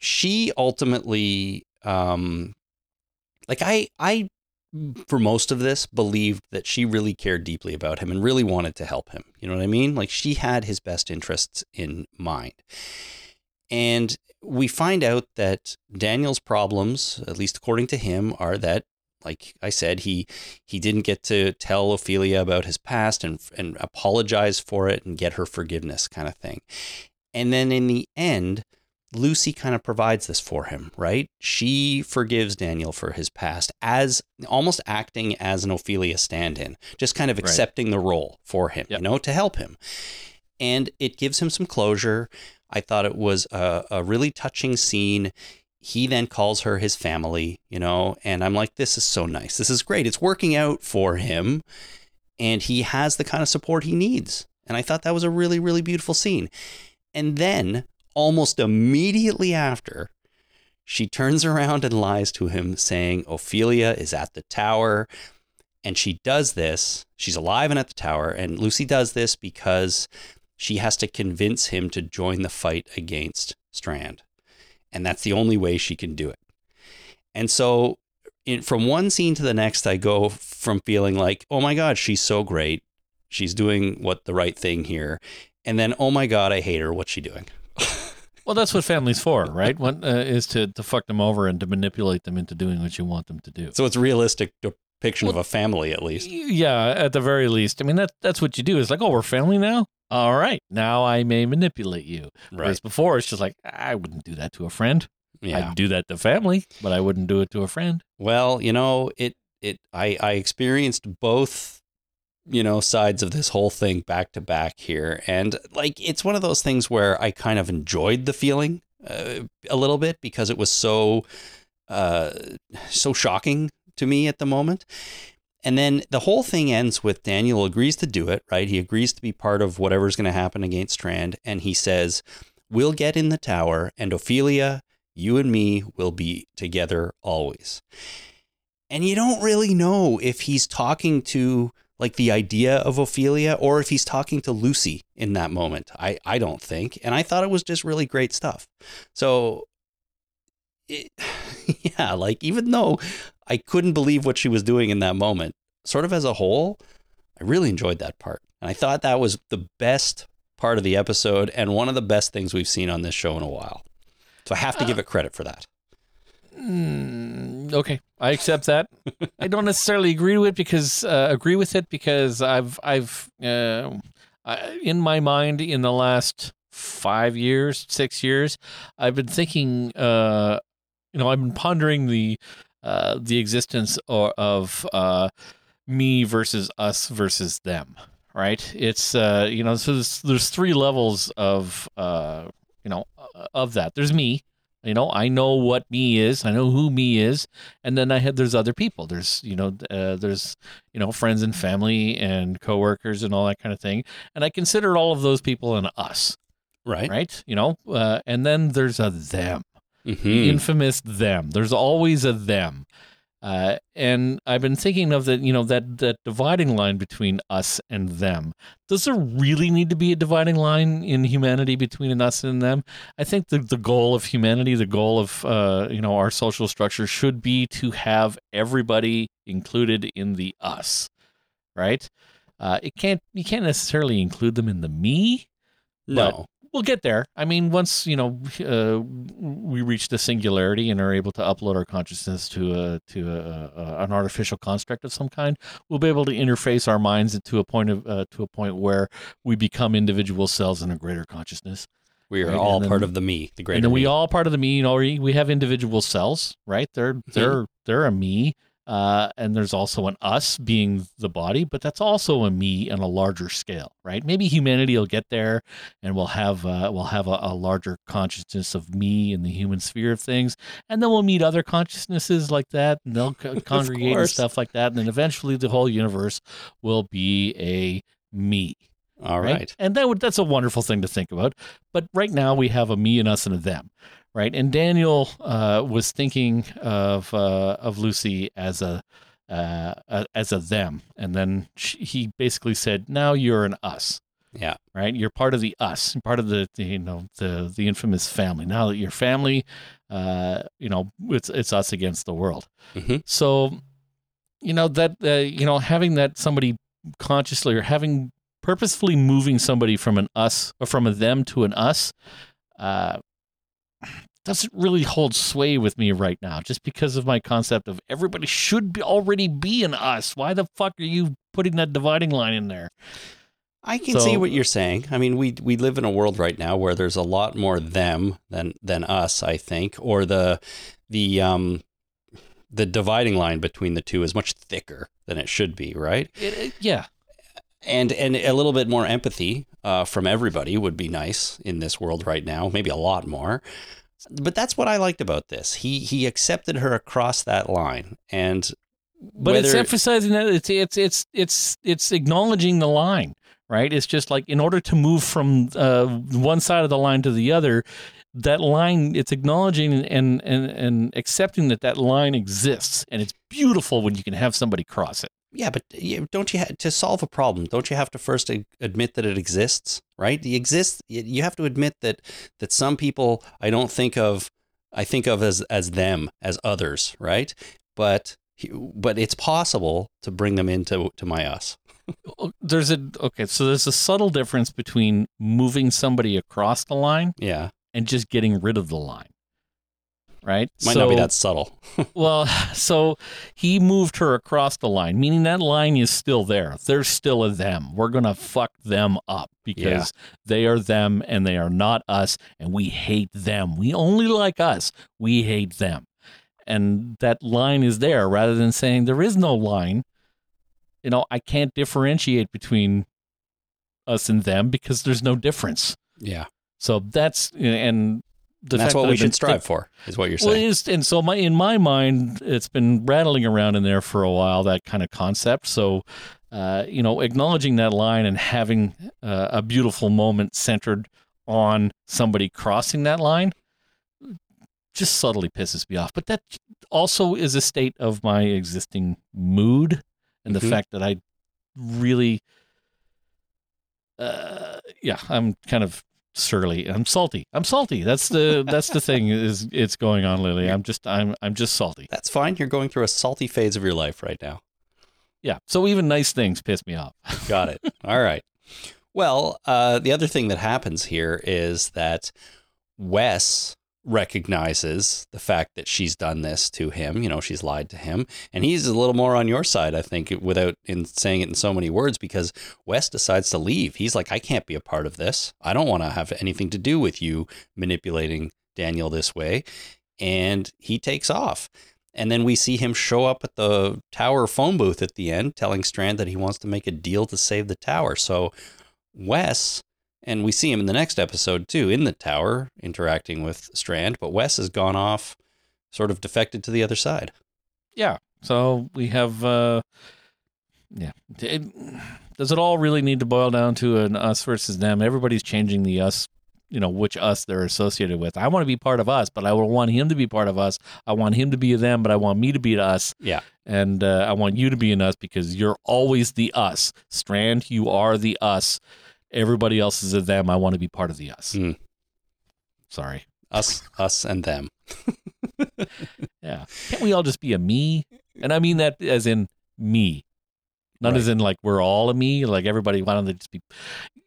she ultimately, um, like, I, I, for most of this, believed that she really cared deeply about him and really wanted to help him. You know what I mean? Like, she had his best interests in mind. And we find out that Daniel's problems, at least according to him, are that, like I said, he he didn't get to tell Ofelia about his past and and apologize for it and get her forgiveness, kind of thing. And then in the end, Lucy kind of provides this for him, right? She forgives Daniel for his past as almost acting as an Ofelia stand-in, just kind of Right. accepting the role for him, Yep. you know, to help him. And it gives him some closure. I thought it was a, a really touching scene. He then calls her his family, you know, and I'm like, this is so nice. This is great. It's working out for him, and he has the kind of support he needs. And I thought that was a really, really beautiful scene. And then, almost immediately after, she turns around and lies to him, saying Ofelia is at the tower. And she does this. She's alive and at the tower. And Lucy does this because she has to convince him to join the fight against Strand. And that's the only way she can do it. And so, in, from one scene to the next, I go from feeling like, oh my God, she's so great. She's doing what the right thing here. And then, oh my God, I hate her. What's she doing? Well, that's what family's for, right? What uh, is to to fuck them over and to manipulate them into doing what you want them to do. So it's realistic depiction of a family, at least. Yeah, at the very least. I mean, that that's what you do. Is like, oh, we're family now. All right, now I may manipulate you. Right. Whereas before, it's just like I wouldn't do that to a friend. Yeah. I'd do that to family, but I wouldn't do it to a friend. Well, you know, it it I I experienced both you know sides of this whole thing back to back here and like it's one of those things where I kind of enjoyed the feeling uh, a little bit because it was so uh so shocking to me at the moment. And then the whole thing ends with Daniel agrees to do it, right? He agrees to be part of whatever's going to happen against Strand and he says, "We'll get in the tower and Ofelia you and me will be together always. And you don't really know if he's talking to like the idea of Ofelia or if he's talking to Lucy in that moment. I, I don't think. And I thought it was just really great stuff. So, it, yeah, like even though I couldn't believe what she was doing in that moment, sort of as a whole, I really enjoyed that part. And I thought that was the best part of the episode and one of the best things we've seen on this show in a while. So I have to give it credit for that. Mm, okay, I accept that. I don't necessarily agree with it because uh, agree with it because I've I've uh, I, in my mind in the last five years, six years, I've been thinking. Uh, you know, I've been pondering the uh, the existence or, of uh, me versus us versus them. Right? It's uh, you know, so there's, there's three levels of uh, you know of that. There's me you know, I know what me is. I know who me is, and then I had there's other people. There's you know uh, there's you know friends and family and coworkers and all that kind of thing. And I consider all of those people an us, Right. right? You know, uh, and then there's a them, Mhm. infamous them. There's always a them. Uh, and I've been thinking of that, you know, that that dividing line between us and them. Does there really need to be a dividing line in humanity between an us and them? I think the the goal of humanity, the goal of uh, you know our social structure, should be to have everybody included in the us, right? Uh, it can't you can't necessarily include them in the me, No. We'll get there. I mean, once you know uh, we reach the singularity and are able to upload our consciousness to a to a, a, an artificial construct of some kind, we'll be able to interface our minds to a point of uh, to a point where we become individual cells in a greater consciousness. We are Right, all then- part of the me, the greater and then we me. all part of the me. You know, we we have individual cells, right? They're they're they're a me. Uh, and there's also an us being the body, but that's also a me on a larger scale, right? Maybe humanity will get there, and we'll have uh, we'll have a, a larger consciousness of me in the human sphere of things, and then we'll meet other consciousnesses like that, and they'll co- congregate and stuff like that, and then eventually the whole universe will be a me, all right. and that would that's a wonderful thing to think about. But right now we have a me and us and a them, right? And Daniel uh, was thinking of uh, of Lucy as a uh, as a them, and then she, he basically said, "Now you're an us." Yeah. Right, you're part of the us, part of the, the you know the the infamous family. Now that you're family, uh, you know it's it's us against the world. Mhm. So, you know that uh, you know having that somebody consciously or having purposefully moving somebody from an us or from a them to an us uh, doesn't really hold sway with me right now just because of my concept of everybody should be already be an us why the fuck are you putting that dividing line in there I can So- see what you're saying. I mean, we we live in a world right now where there's a lot more them than than us, I think, or the the um the dividing line between the two is much thicker than it should be, right? It- it- yeah And and a little bit more empathy uh, from everybody would be nice in this world right now. Maybe a lot more. But that's what I liked about this. He he accepted her across that line, and but it's emphasizing that it's it's it's it's it's acknowledging the line right it's just like in order to move from uh, one side of the line to the other that line it's acknowledging and and and accepting that that line exists and it's beautiful when you can have somebody cross it Yeah, but eh, you- don't you ha- to solve a problem? Don't you have to first admit that it exists, right? The exists. You have to admit that that some people I don't think of, I think of as as them as others, right? But but it's possible to bring them into to my us. there's a okay so there's a subtle difference between moving somebody across the line Yeah, and just getting rid of the line right? Might not be that subtle. Well, so he moved her across the line, meaning that line is still there. There's still a them. We're going to fuck them up because they are them and they are not us, and we hate them. We only like us. We hate them. And that line is there rather than saying there is no line. You know, I can't differentiate between us and them because there's no difference. Yeah. So that's, And that's what that we should strive for, is what you're saying. well, is, and so my in my mind, it's been rattling around in there for a while. That kind of concept. So, uh, you know, acknowledging that line and having uh, a beautiful moment centered on somebody crossing that line, just subtly pisses me off. But that also is a state of my existing mood, and Mhm. the fact that I really, uh, yeah, I'm kind of surly. I'm salty. I'm salty. That's the that's the thing is it's going on, Lily. I'm just I'm I'm just salty. That's fine. You're going through a salty phase of your life right now. Yeah. So even nice things piss me off. Got it. All right. Well, uh, the other thing that happens here is that Wes recognizes the fact that she's done this to him. You know, she's lied to him, and he's a little more on your side, I think, without in saying it in so many words, because Wes decides to leave. He's like, I can't be a part of this. I don't want to have anything to do with you manipulating Daniel this way, and he takes off. And then we see him show up at the tower phone booth at the end, telling Strand that he wants to make a deal to save the tower. So Wes, and we see him in the next episode too, in the tower interacting with Strand, but Wes has gone off, sort of defected to the other side. yeah. So we have. uh Yeah. It- does it all really need to boil down to an us versus them? Everybody's changing the us. You know which us they're associated with. I want to be part of us, but I will want him to be part of us. I want him to be them, but I want me to be us. Yeah. and uh, I want you to be an us because you're always the us. Strand, you are the us. Everybody else is a them. I want to be part of the us. Hmm. Sorry. Us, us, and them. Yeah. Can't we all just be a me? And I mean that as in me. Not as in like we're all a me, like everybody why don't they just be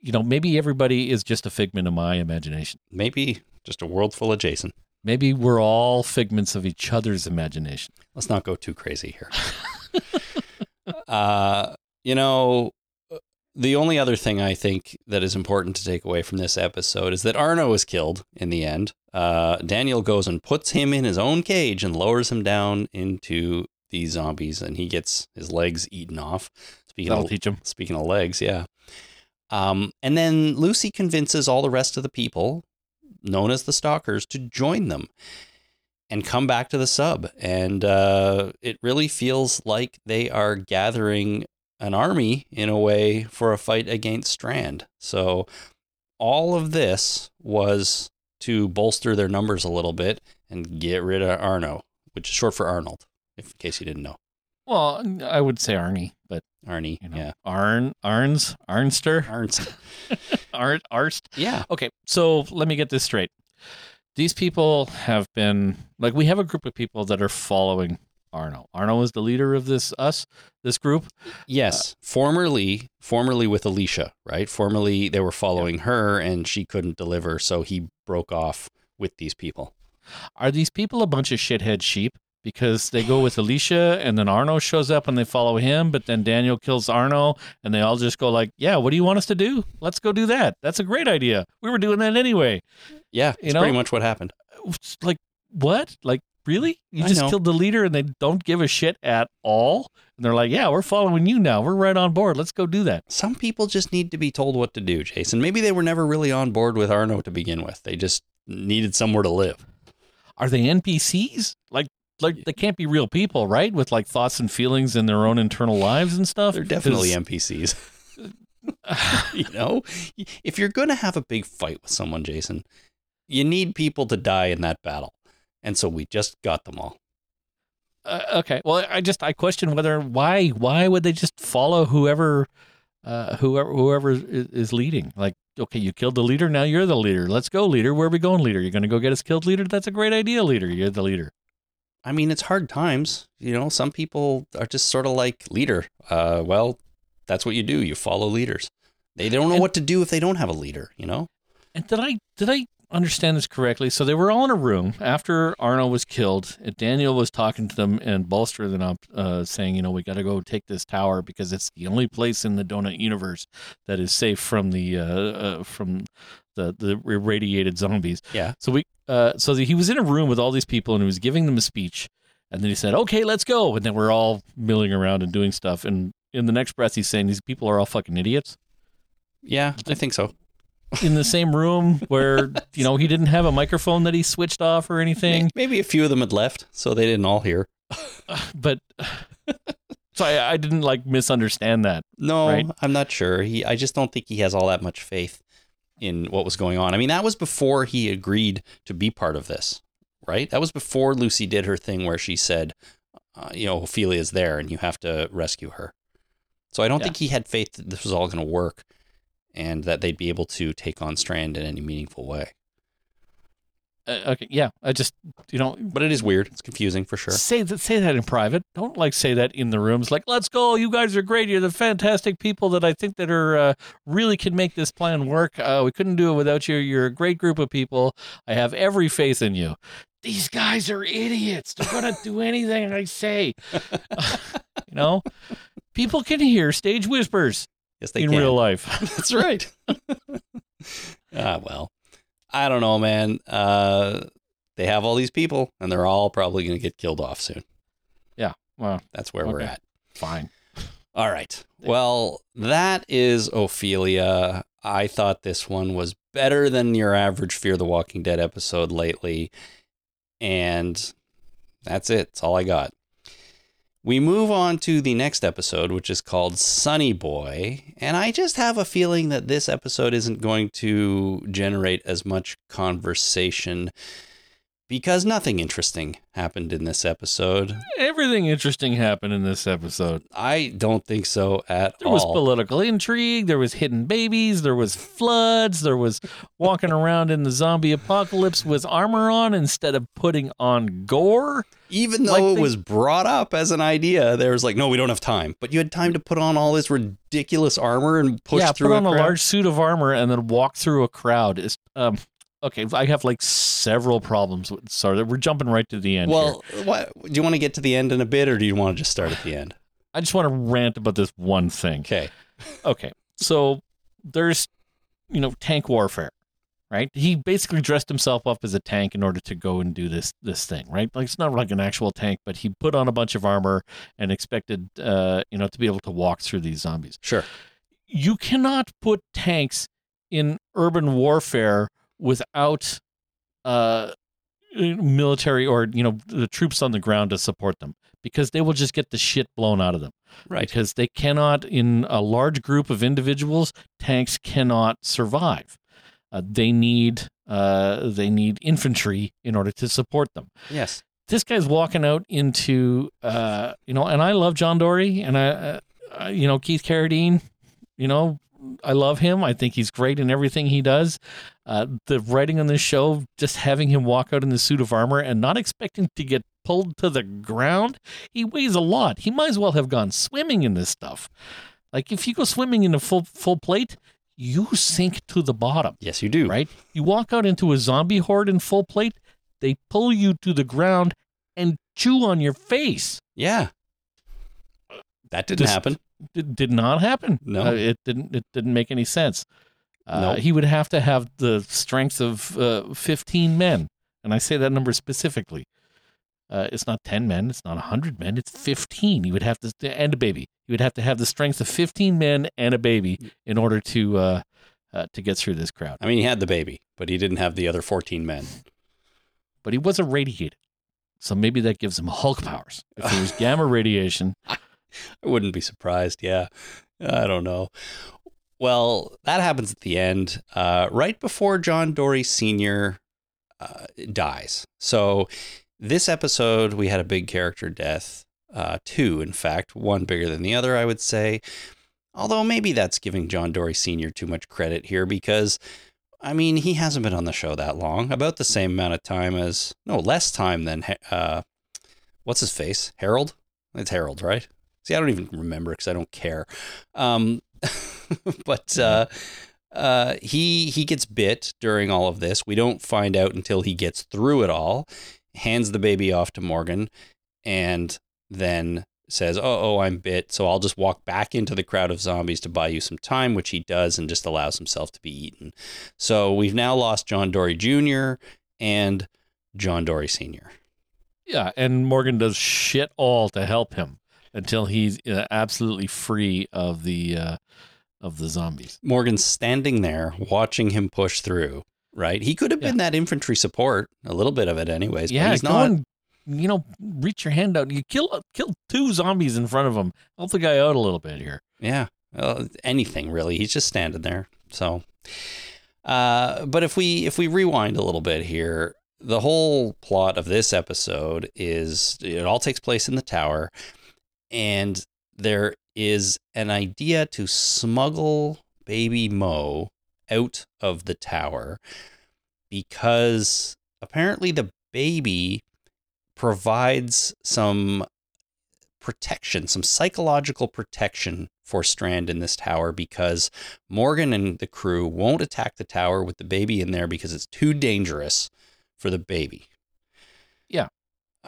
you know, maybe everybody is just a figment of my imagination. Maybe just a world full of Jason. Maybe we're all figments of each other's imagination. Let's not go too crazy here. uh, you know, the only other thing I think that is important to take away from this episode is that Arno is killed in the end. Uh, Daniel goes and puts him in his own cage and lowers him down into these zombies, and he gets his legs eaten off. Speaking That'll of teach them. Speaking of legs, yeah. Um, and then Lucy convinces all the rest of the people, known as the Stalkers, to join them and come back to the sub. And uh, it really feels like they are gathering an army in a way for a fight against Strand. So all of this was to bolster their numbers a little bit and get rid of Arno, which is short for Arnold, if in case you didn't know. Well, I would say Arnie, but Arnie, you know, yeah. Arn, Arns, Arnster, Arnst. Arn, Arst. Yeah. Okay, so let me get this straight. These people have been like we have a group of people that are following Arno. Arno is the leader of this us, this group. Yes, uh, formerly, formerly with Alicia, right? Formerly, they were following her, and she couldn't deliver, so he broke off with these people. Are these people a bunch of shithead sheep? Because they go with Alicia and then Arno shows up and they follow him, but then Daniel kills Arno and they all just go like, "Yeah, what do you want us to do? Let's go do that. That's a great idea. We were doing that anyway." Yeah, You it's know? pretty much what happened. Like what? Like really? You I just know. killed the leader and they don't give a shit at all? And they're like, "Yeah, we're following you now. We're right on board. Let's go do that." Some people just need to be told what to do, Jason. Maybe they were never really on board with Arno to begin with. They just needed somewhere to live. Are they NPCs? Like like they can't be real people, right? With like thoughts and feelings in their own internal lives and stuff. They're definitely NPCs. you know, if you're going to have a big fight with someone, Jason, you need people to die in that battle. And so we just got them all. Uh, okay. Well, I just I question whether why why would they just follow whoever uh whoever whoever is, is leading? Like, okay, you killed the leader, now you're the leader. Let's go, leader. Where are we going, leader? You're going to go get us killed, leader? That's a great idea, leader. You're the leader. I mean, it's hard times. You know, some people are just sort of like leader. Uh, well, that's what you do. You follow leaders. They don't know And- what to do if they don't have a leader. You know. And did I did I understand this correctly, so they were all in a room after Arno was killed. and Daniel was talking to them and bolstering them up, uh, saying, "You know, we got to go take this tower because it's the only place in the donut universe that is safe from the uh, uh, from the the irradiated zombies." Yeah. So we, uh, so he was in a room with all these people and he was giving them a speech, and then he said, "Okay, let's go," and then we're all milling around and doing stuff, and in the next breath, he's saying, "These people are all fucking idiots." Yeah, I think so. In the same room where you know he didn't have a microphone that he switched off or anything. Maybe a few of them had left, so they didn't all hear. But so I, I didn't like misunderstand that. No, Right. I'm not sure. He, I just don't think he has all that much faith in what was going on. I mean, that was before he agreed to be part of this, right? That was before Lucy did her thing where she said, uh, you know, Ofelia's there and you have to rescue her. So I don't Yeah. think he had faith that this was all going to work and that they'd be able to take on Strand in any meaningful way. Uh, okay, yeah, I just you know But it is weird. It's confusing for sure. say that say that in private. Don't like say that in the rooms. Like, let's go. You guys are great. You're the fantastic people that I think that are uh, really can make this plan work. Uh, we couldn't do it without you. You're a great group of people. I have every faith in you. These guys are idiots. They're gonna do anything I say. you know, people can hear stage whispers Yes, they in can. real life. That's right. ah, well, I don't know, man. Uh, they have all these people, and they're all probably going to get killed off soon. Yeah. Well, That's where we're at. fine. All right. Well, that is Ofelia. I thought this one was better than your average Fear the Walking Dead episode lately. And that's it. That's all I got. We move on to the next episode, which is called Sonny Boy. And I just have a feeling that this episode isn't going to generate as much conversation because nothing interesting happened in this episode. Everything interesting happened in this episode. I don't think so at There all. There was political intrigue. There was hidden babies. There was floods. There was walking around in the zombie apocalypse with armor on instead of putting on gore. Even though Like it they- was brought up as an idea, there was like, no, we don't have time. But you had time to put on all this ridiculous armor and push yeah, through put on a crowd. large suit of armor and then walk through a crowd. Is um okay. I have like several problems. With, sorry, we're jumping right to the end. here. Well, what do you want to get to the end in a bit, or do you want to just start at the end? I just want to rant about this one thing. Okay. Okay. So there's, you know, tank warfare, right? He basically dressed himself up as a tank in order to go and do this this thing, right? Like it's not like an actual tank, but he put on a bunch of armor and expected, uh, you know, to be able to walk through these zombies. Sure. You cannot put tanks in urban warfare without uh military or you know the troops on the ground to support them because they will just get the shit blown out of them Right. because they cannot in a large group of individuals tanks cannot survive uh, they need uh, they need infantry in order to support them Yes. this guy's walking out into uh, you know and i love john dory and i uh, uh, you know keith carradine you know i love him i think he's great in everything he does uh, the writing on this show just having him walk out in the suit of armor and not expecting to get pulled to the ground he weighs a lot he might as well have gone swimming in this stuff like if you go swimming in a full full plate you sink to the bottom Yes, you do. right? You walk out into a zombie horde in full plate, they pull you to the ground and chew on your face. Yeah. That didn't Just- happen. It did not happen. No. Uh, it didn't. It didn't make any sense. Uh, No. He would have to have the strength of uh, fifteen men, and I say that number specifically. Uh, it's not ten men. It's not hundred men. It's fifteen. He would have to, and a baby. He would have to have the strength of fifteen men and a baby in order to uh, uh, to get through this crowd. I mean, he had the baby, but he didn't have the other 14 men. but he wasn't radiated. So maybe that gives him Hulk powers. If it was gamma radiation, I wouldn't be surprised. Yeah. I don't know. Well, that happens at the end, uh, right before John Dory Sr. Uh, dies. So, this episode, we had a big character death. Uh, two, in fact, one bigger than the other, I would say. Although maybe that's giving John Dory Sr. too much credit here because, I mean, he hasn't been on the show that long. About the same amount of time as, no, less time than, uh, what's his face? Harold? It's Harold, right? See, I don't even remember because I don't care. Um, but uh, uh, he he gets bit during all of this. We don't find out until he gets through it all. Hands the baby off to Morgan, and then says, "Oh, oh, I'm bit, so I'll just walk back into the crowd of zombies to buy you some time," which he does, and just allows himself to be eaten. So we've now lost John Dory Jr. and John Dory Sr. Yeah, and Morgan does shit all to help him until he's uh, absolutely free of the uh, of the zombies. Morgan's standing there watching him push through. Right, he could have been that infantry support, a little bit of it, anyways. Yeah, but he's not. you know, reach your hand out. You kill kill two zombies in front of him. Help the guy out a little bit here. Yeah, uh, anything really. He's just standing there. So, uh, but if we if we rewind a little bit here, the whole plot of this episode is it all takes place in the tower, and there is an idea to smuggle baby Mo out of the tower because apparently the baby provides some protection, some psychological protection for Strand in this tower because Morgan and the crew won't attack the tower with the baby in there because it's too dangerous for the baby.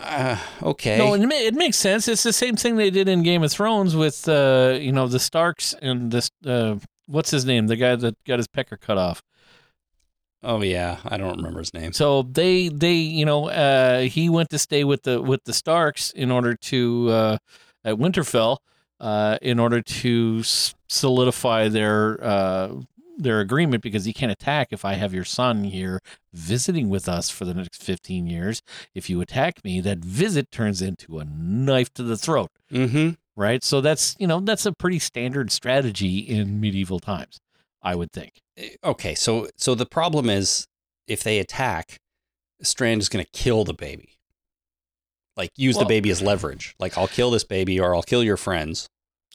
Uh, okay. No, it, it makes sense. It's the same thing they did in Game of Thrones with uh, you know the Starks and this uh, what's his name, the guy that got his pecker cut off. oh yeah, I don't remember his name. So they they you know uh, he went to stay with the with the Starks in order to uh, at Winterfell uh, in order to s- solidify their uh, their agreement because he can't attack if I have your son here visiting with us for the next fifteen years. If you attack me, that visit turns into a knife to the throat. Mm-hmm. Right. So that's you know that's a pretty standard strategy in medieval times, I would think. Okay, so so the problem is if they attack, Strand is going to kill the baby. Like use Well- the baby as leverage. Like I'll kill this baby or I'll kill your friends.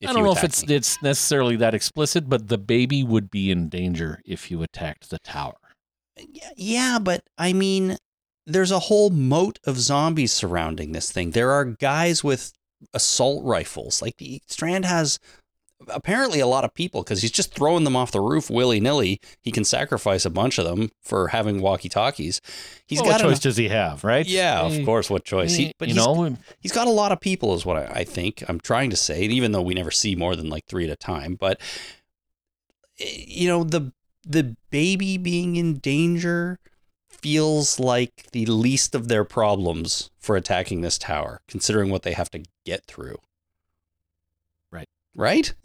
I don't know if it's me. it's necessarily that explicit, but the baby would be in danger if you attacked the tower. Yeah, Yeah, but I mean, there's a whole moat of zombies surrounding this thing. There are guys with assault rifles. Like the Strand has apparently a lot of people because he's just throwing them off the roof willy nilly. He can sacrifice a bunch of them for having walkie talkies. He's Well, got what choice enough- does he have, right? Yeah, of He- course. What choice? He, but you he's, know, he's got a lot of people, is what I, I think. I'm trying to say, even though we never see more than like three at a time. But eh, you know, the the baby being in danger feels like the least of their problems for attacking this tower, considering what they have to get through. Right.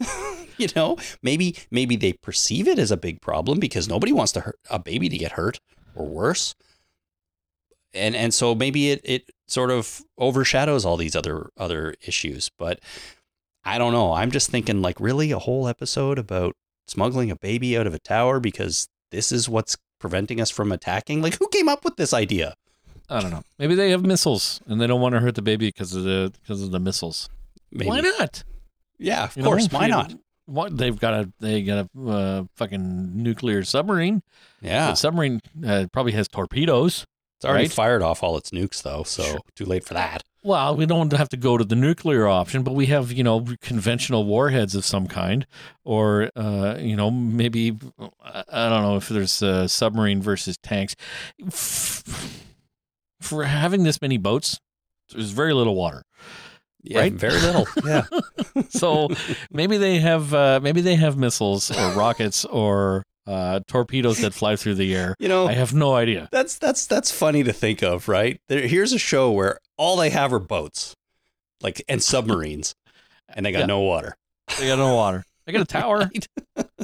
You know, maybe maybe they perceive it as a big problem because nobody wants to hurt a baby to get hurt or worse and and so maybe it it sort of overshadows all these other other issues but i don't know i'm just thinking like really a whole episode about smuggling a baby out of a tower because this is what's preventing us from attacking like who came up with this idea I don't know. Maybe they have missiles and they don't want to hurt the baby because of the because of the missiles. maybe Why not? Yeah of You know, course why not What they've got a they got a uh, fucking nuclear submarine. yeah The submarine uh, probably has torpedoes. it's already right. fired off all its nukes though so Sure. too late for that Well, we don't have to go to the nuclear option, but we have, you know, conventional warheads of some kind, or, uh, you know, maybe, I I don't know if there's a submarine versus tanks. For having this many boats, there's very little water. Yeah Right? very little yeah So maybe they have, uh, maybe they have missiles or rockets or uh, torpedoes that fly through the air. you know I have no idea. That's that's that's funny to think of, right? There, here's a show where all they have are boats, like and submarines, and they got Yeah. no water. They got no water. They got a tower Right?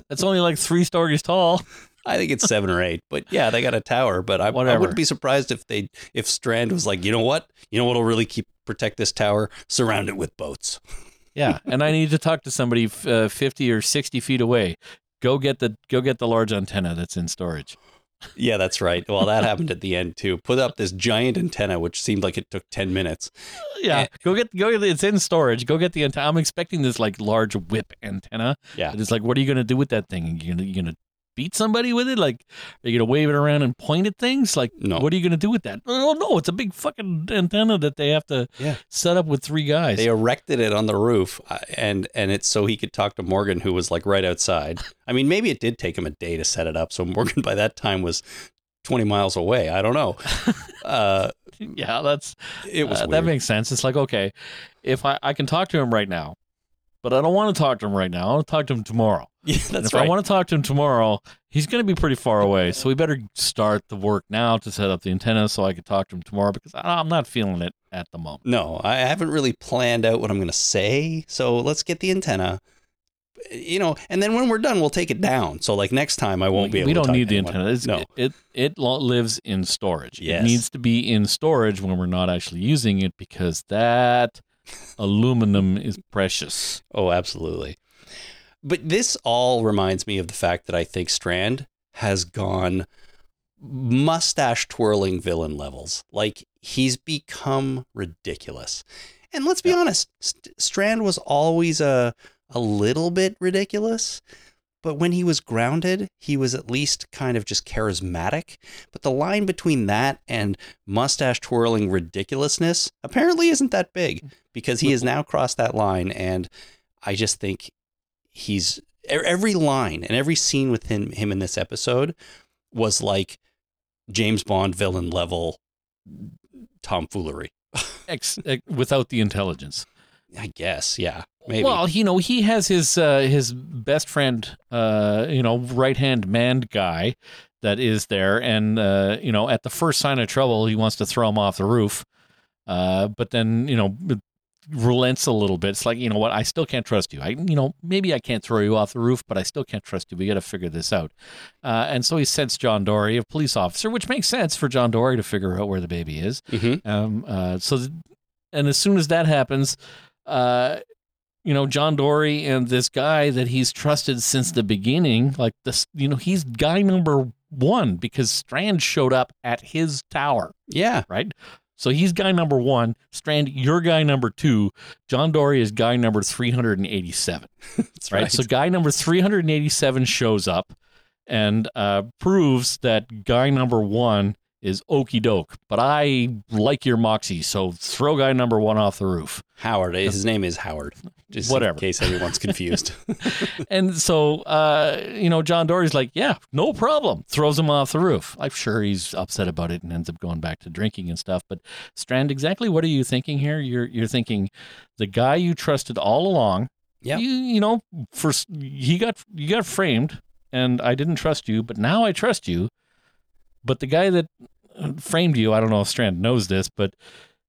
that's only like three stories tall. I think it's seven or eight, but yeah, they got a tower. But I, I wouldn't be surprised if they if Strand was like, you know what, you know what'll really keep protect this tower? Surround it with boats. Yeah, and I need to talk to somebody uh, fifty or sixty feet away. Go get the go get the large antenna that's in storage. Yeah, that's right. Well, that happened at the end too. Put up this giant antenna, which seemed like it took ten minutes. Yeah, Eh. go get go. It's in storage. Go get the antenna. I'm expecting this like large whip antenna. Yeah, It's like, what are you gonna do with that thing? You gonna you gonna beat somebody with it? Like, are you gonna wave it around and point at things? Like, No. what are you gonna do with that? Oh no, it's a big fucking antenna that they have to Yeah. set up with three guys. They erected it on the roof, uh, and and it's so he could talk to Morgan, who was like right outside. I mean, maybe it did take him a day to set it up. So Morgan by that time was twenty miles away. I don't know. Uh, yeah, that's it was uh, that makes sense. It's like okay, if I I can talk to him right now, but I don't want to talk to him right now. I want to talk to him tomorrow. yeah, And that's if right. I want to talk to him tomorrow, he's going to be pretty far away. So we better start the work now to set up the antenna so I can talk to him tomorrow because I'm not feeling it at the moment. no, I haven't really planned out what I'm going to say. So let's get the antenna. You know, and then when we're done, we'll take it down. So like next time, I won't be able. we to. We don't need the anyone. antenna. It's, No, It it lo- lives in storage. Yes. It needs to be in storage when we're not actually using it because that aluminum is precious. Oh, absolutely. But this all reminds me of the fact that I think Strand has gone mustache twirling villain levels. Like he's become ridiculous. And let's be honest, St- Strand was always a a little bit ridiculous, but when he was grounded, he was at least kind of just charismatic. But the line between that and mustache twirling ridiculousness apparently isn't that big hmm. Because he has now crossed that line and I just think he's every line and every scene within him in this episode was like James Bond villain level tomfoolery. Ex- ex- without the intelligence. I guess, yeah, maybe. Well, you know, he has his uh, his best friend, uh, you know, right hand man guy that is there, and uh, you know, at the first sign of trouble, he wants to throw him off the roof, uh, but then you know. Relents a little bit. It's like, you know what, I still can't trust you. I you know, maybe I can't throw you off the roof, but I still can't trust you. We got to figure this out. Uh, and so he sends John Dory, a police officer, which makes sense for John Dory to figure out where the baby is. Mhm. Um, uh, so, th- and as soon as that happens, uh, you know, John Dory and this guy that he's trusted since the beginning, like this, you know, he's guy number one because Strand showed up at his tower, yeah, right? So he's guy number one. Strand, you're guy number two. John Dory is guy number 387 that's right? right. So guy number 387 shows up and uh, proves that guy number one is okey doke. But I like your moxie, so throw guy number one off the roof. Howard, his name is Howard. Just Whatever. in case everyone's confused. And so, uh, you know, John Dory's like, yeah, no problem. Throws him off the roof. I'm sure he's upset about it and ends up going back to drinking and stuff. But Strand, exactly what are you thinking here? You're you're thinking the guy you trusted all along. Yep. You you know, first he got you got framed, and I didn't trust you, but now I trust you. But the guy that framed you, I don't know if Strand knows this, but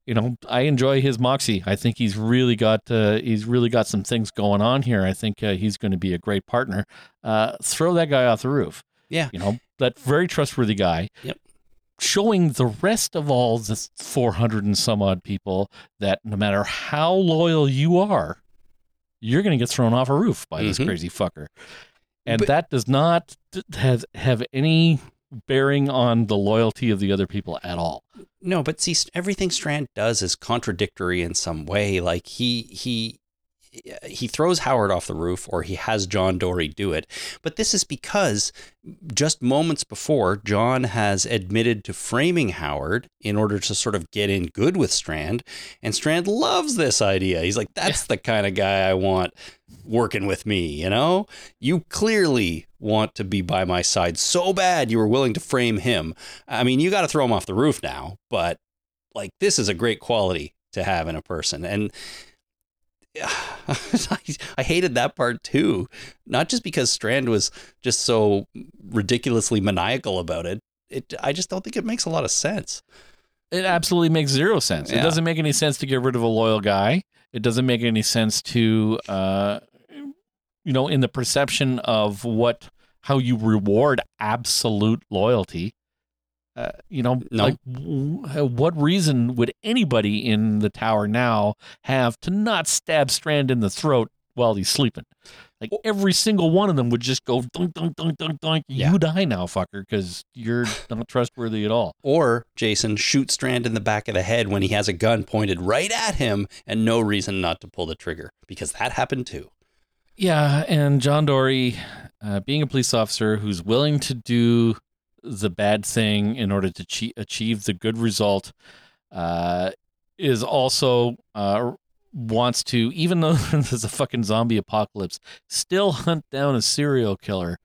you know, I enjoy his moxie. I think he's really got uh, he's really got some things going on here. I think uh, he's going to be a great partner. Uh, throw that guy off the roof. Yeah. you know that very trustworthy guy. Yep. Showing the rest of all the 400 and some odd people that no matter how loyal you are, you're going to get thrown off a roof by this Mhm. crazy fucker. And But- that does not have have any bearing on the loyalty of the other people at all. No, but see, everything Strand does is contradictory in some way. Like he he he throws Howard off the roof, or he has John Dory do it. But this is because just moments before, John has admitted to framing Howard in order to sort of get in good with Strand, and Strand loves this idea. He's like, "That's the kind of guy I want." Working with me, you know? You clearly want to be by my side so bad you were willing to frame him. I mean, you got to throw him off the roof now, but like this is a great quality to have in a person. And I, I hated that part too. Not just because Strand was just so ridiculously maniacal about it. It I just don't think it makes a lot of sense. It absolutely makes zero sense. It doesn't make any sense to get rid of a loyal guy. It doesn't make any sense to, uh, you know, in the perception of what how you reward absolute loyalty. Uh, you know, No. like w- what reason would anybody in the tower now have to not stab Strand in the throat while he's sleeping? Like every single one of them would just go dunk dunk dunk dunk dunk. Yeah. You die now, fucker, because you're not trustworthy at all. Or Jason shoot Strand in the back of the head when he has a gun pointed right at him and no reason not to pull the trigger because that happened too. Yeah, and John Dory, uh, being a police officer who's willing to do the bad thing in order to che- achieve the good result uh, is also uh, wants to, even though there's a fucking zombie apocalypse, still hunt down a serial killer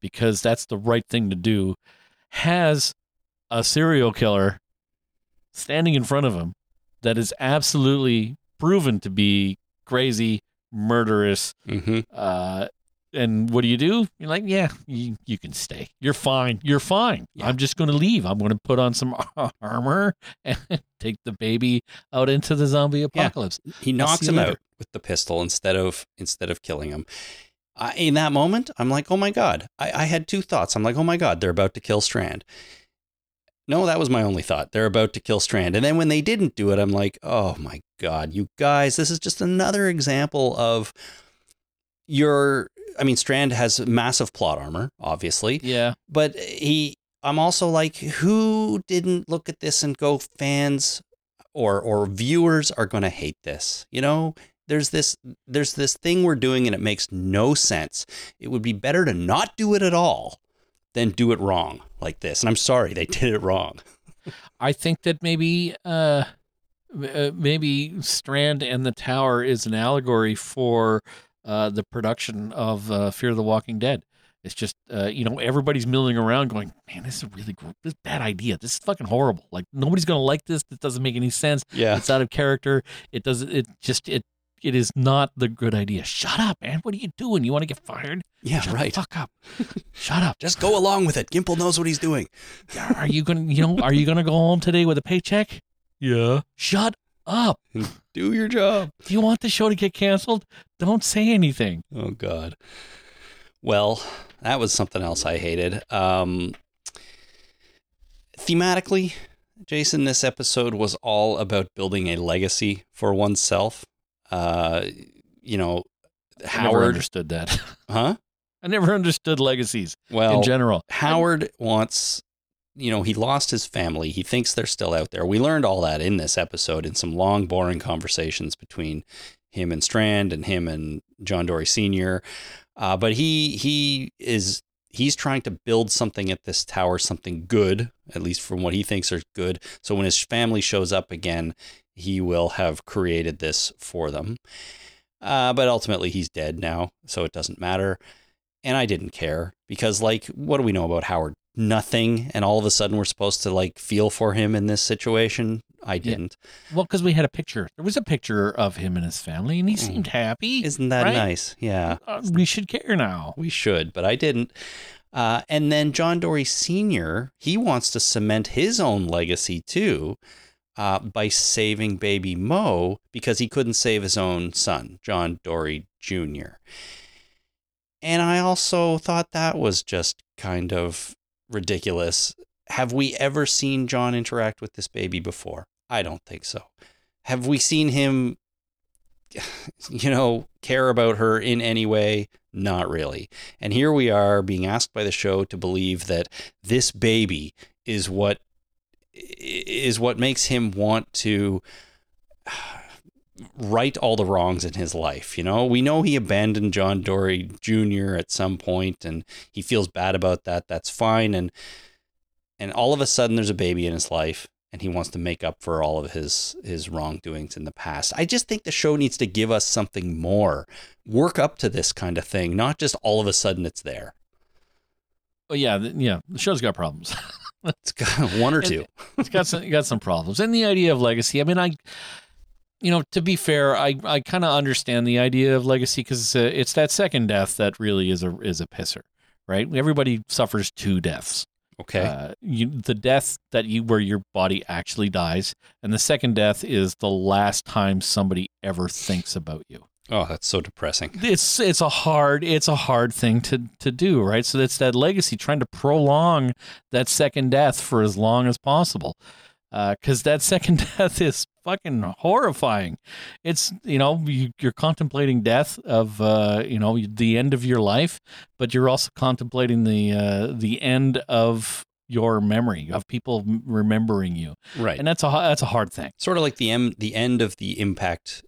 because that's the right thing to do. Has a serial killer standing in front of him that is absolutely proven to be crazy, murderous, Mm-hmm. uh, and what do you do? You're like, yeah, you, you can stay. You're fine. You're fine. Yeah. I'm just going to leave. I'm going to put on some armor and take the baby out into the zombie apocalypse. He knocks him later. out with the pistol instead of instead of killing him. I, in that moment, I'm like, oh my god. I, I had two thoughts. I'm like, oh my god, they're about to kill Strand. No, that was my only thought. They're about to kill Strand. And then when they didn't do it, I'm like, oh my god, you guys, this is just another example of your. I mean, Strand has massive plot armor, obviously. Yeah. but he i'm also like who didn't look at this and go fans or or viewers are going to hate this you know? There's this there's this thing we're doing and it makes no sense. It would be better to not do it at all than do it wrong like this. And i'm sorry they did it wrong. I think that maybe uh, uh, maybe Strand and the Tower is an allegory for uh, the production of uh, Fear of the Walking Dead. It's just uh, you know everybody's milling around going, man, this is a really gr- this bad idea. This is fucking horrible. Like nobody's gonna like this. This doesn't make any sense. yeah It's out of character. It doesn't. It just it. It is not the good idea. Shut up, man. What are you doing? You want to get fired? yeah Shut right fuck up. Shut up. just go along with it gimple knows what he's doing Are you gonna, you know, are you gonna go home today with a paycheck? Yeah. Shut up. do your job Do you want the show to get canceled? Don't say anything. Oh God. Well, that was something else I hated. Um, thematically, Jason, this episode was all about building a legacy for oneself. Uh, you know, I never Howard, understood that. huh? I never understood legacies Well, in general. Howard wants, you know, he lost his family. He thinks they're still out there. We learned all that in this episode in some long, boring conversations between him and Strand and him and John Dory Sr. Uh, but he he is he's trying to build something at this tower, something good, at least from what he thinks are good. So when his family shows up again, he will have created this for them. Uh, but ultimately, he's dead now, so it doesn't matter. And I didn't care because, like, what do we know about Howard? Nothing. And all of a sudden, we're supposed to like feel for him in this situation. I didn't. Well, because we had a picture. There was a picture of him and his family, and he Mm. seemed happy. Isn't that Right? nice? Yeah. Uh, we should care now. We should, but I didn't. Uh, and then John Dory Sr., he wants to cement his own legacy too uh, by saving baby Mo because he couldn't save his own son, John Dory Jr. And I also thought that was just kind of ridiculous. Have we ever seen John interact with this baby before? I don't think so. Have we seen him, you know, care about her in any way? Not really. And here we are being asked by the show to believe that this baby is what is what makes him want to right all the wrongs in his life. You know, we know he abandoned John Dory Jr. at some point and he feels bad about that. That's fine. And and all of a sudden there's a baby in his life and he wants to make up for all of his his wrongdoings in the past. I just think the show needs to give us something more. Work up to this kind of thing, not just all of a sudden it's there. Oh yeah, th- yeah. The show's got problems. It's got one or two. it's got some got some problems. And the idea of legacy, I mean, I, you know, to be fair, I I kind of understand the idea of legacy because it's, it's that second death that really is a is a pisser, right? Everybody suffers two deaths. Okay. Uh, you, the death that you where your body actually dies, and the second death is the last time somebody ever thinks about you. oh, that's so depressing. It's it's a hard it's a hard thing to to do, right? So it's that legacy trying to prolong that second death for as long as possible, because that second death is fucking horrifying. It's you know you, you're contemplating death of uh, you know the end of your life, but you're also contemplating the uh, the end of your memory of people remembering you, Right. and that's a that's a hard thing. sort of like the em- the end of the impact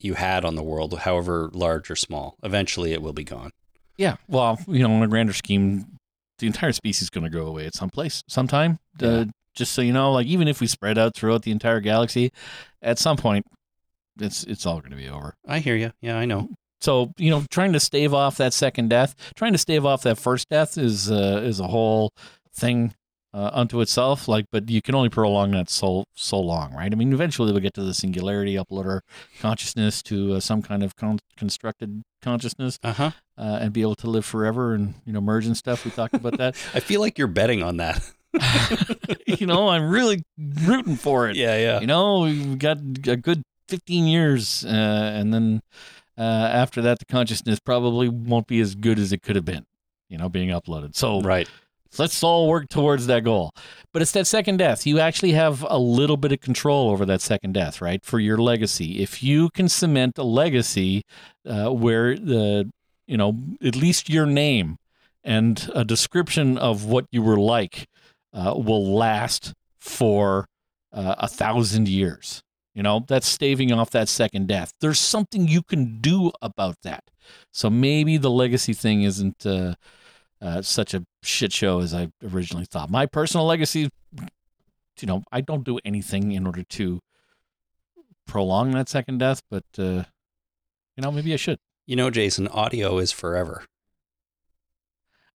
you had on the world, however large or small. Eventually, it will be gone. Yeah. Well, you know, in a grander scheme, the entire species is going to go away at some place, sometime. Uh, Yeah. Just so you know, like even if we spread out throughout the entire galaxy, at some point, it's it's all going to be over. I hear you. Yeah, I know. So you know, trying to stave off that second death, trying to stave off that first death is uh, is a whole thing uh, unto itself. Like, but you can only prolong that so so long, right? I mean, eventually we'll get to the singularity, upload our consciousness to uh, some kind of con- constructed consciousness, Uh huh. uh, and be able to live forever and you know merge and stuff. We talked about that. I feel like you're betting on that. you know, I'm really rooting for it. yeah, yeah. You know, we've got a good 15 years, uh, and then uh, after that, the consciousness probably won't be as good as it could have been. You know, being uploaded. So Right. let's all work towards that goal. But it's that second death. You actually have a little bit of control over that second death, right? For your legacy. If you can cement a legacy uh, where the, you know, at least your name and a description of what you were like uh, will last for uh, a thousand years. You know, that's staving off that second death. There's something you can do about that. So maybe the legacy thing isn't uh, uh, such a shit show as I originally thought. My personal legacy, you know, I don't do anything in order to prolong that second death, but uh, you know, maybe I should. You know, Jason, audio is forever,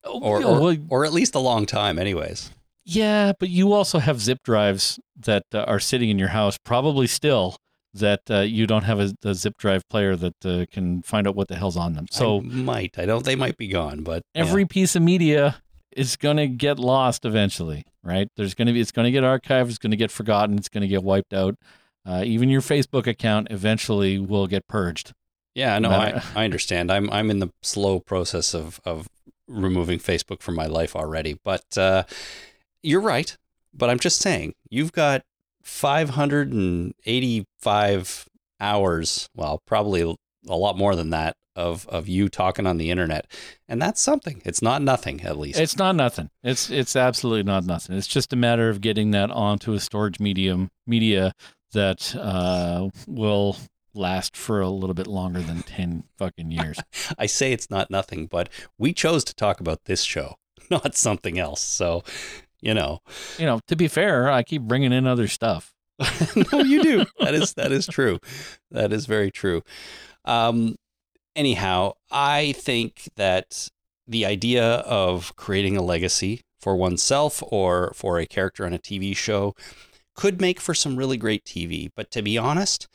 Oh, or yeah, or, or at least a long time, anyways. Yeah, but you also have zip drives that uh, are sitting in your house, probably still. That uh, you don't have a, a zip drive player that uh, can find out what the hell's on them. So I might. I don't. They might be gone, but yeah. every piece of media is going to get lost eventually, right? There's going to be it's going to get archived, it's going to get forgotten, it's going to get wiped out. Uh, even your Facebook account eventually will get purged. Yeah, no, I, I- I understand. I'm I'm in the slow process of of removing Facebook from my life already. But uh, you're right. But I'm just saying, you've got 585 hours. Well, probably a lot more than that of of you talking on the internet, and that's something. It's not nothing, at least. It's not nothing. It's it's absolutely not nothing. It's just a matter of getting that onto a storage medium media that uh, will last for a little bit longer than 10 fucking years. I say it's not nothing, but we chose to talk about this show, not something else. So, you know. you know, to be fair, I keep bringing in other stuff. no, you do. That is that is true. That is very true. Um, anyhow, I think that the idea of creating a legacy for oneself or for a character on a TV show could make for some really great TV. But to be honest,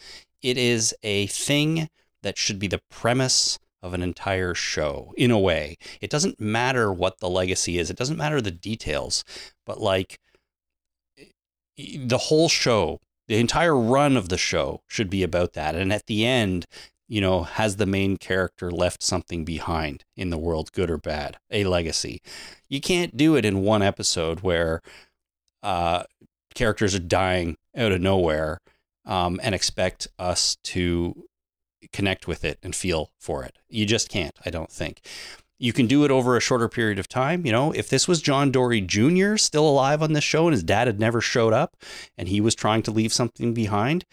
it is a thing that should be the premise of an entire show in a way. It doesn't matter what the legacy is, it doesn't matter the details, but like the whole show, the entire run of the show should be about that. And at the end, you know, has the main character left something behind in the world, good or bad, a legacy. You can't do it in one episode where uh, characters are dying out of nowhere um, and expect us to connect with it and feel for it. You just can't, I don't think. You can do it over a shorter period of time. You know, if this was John Dory Jr. still alive on this show and his dad had never showed up and he was trying to leave something behind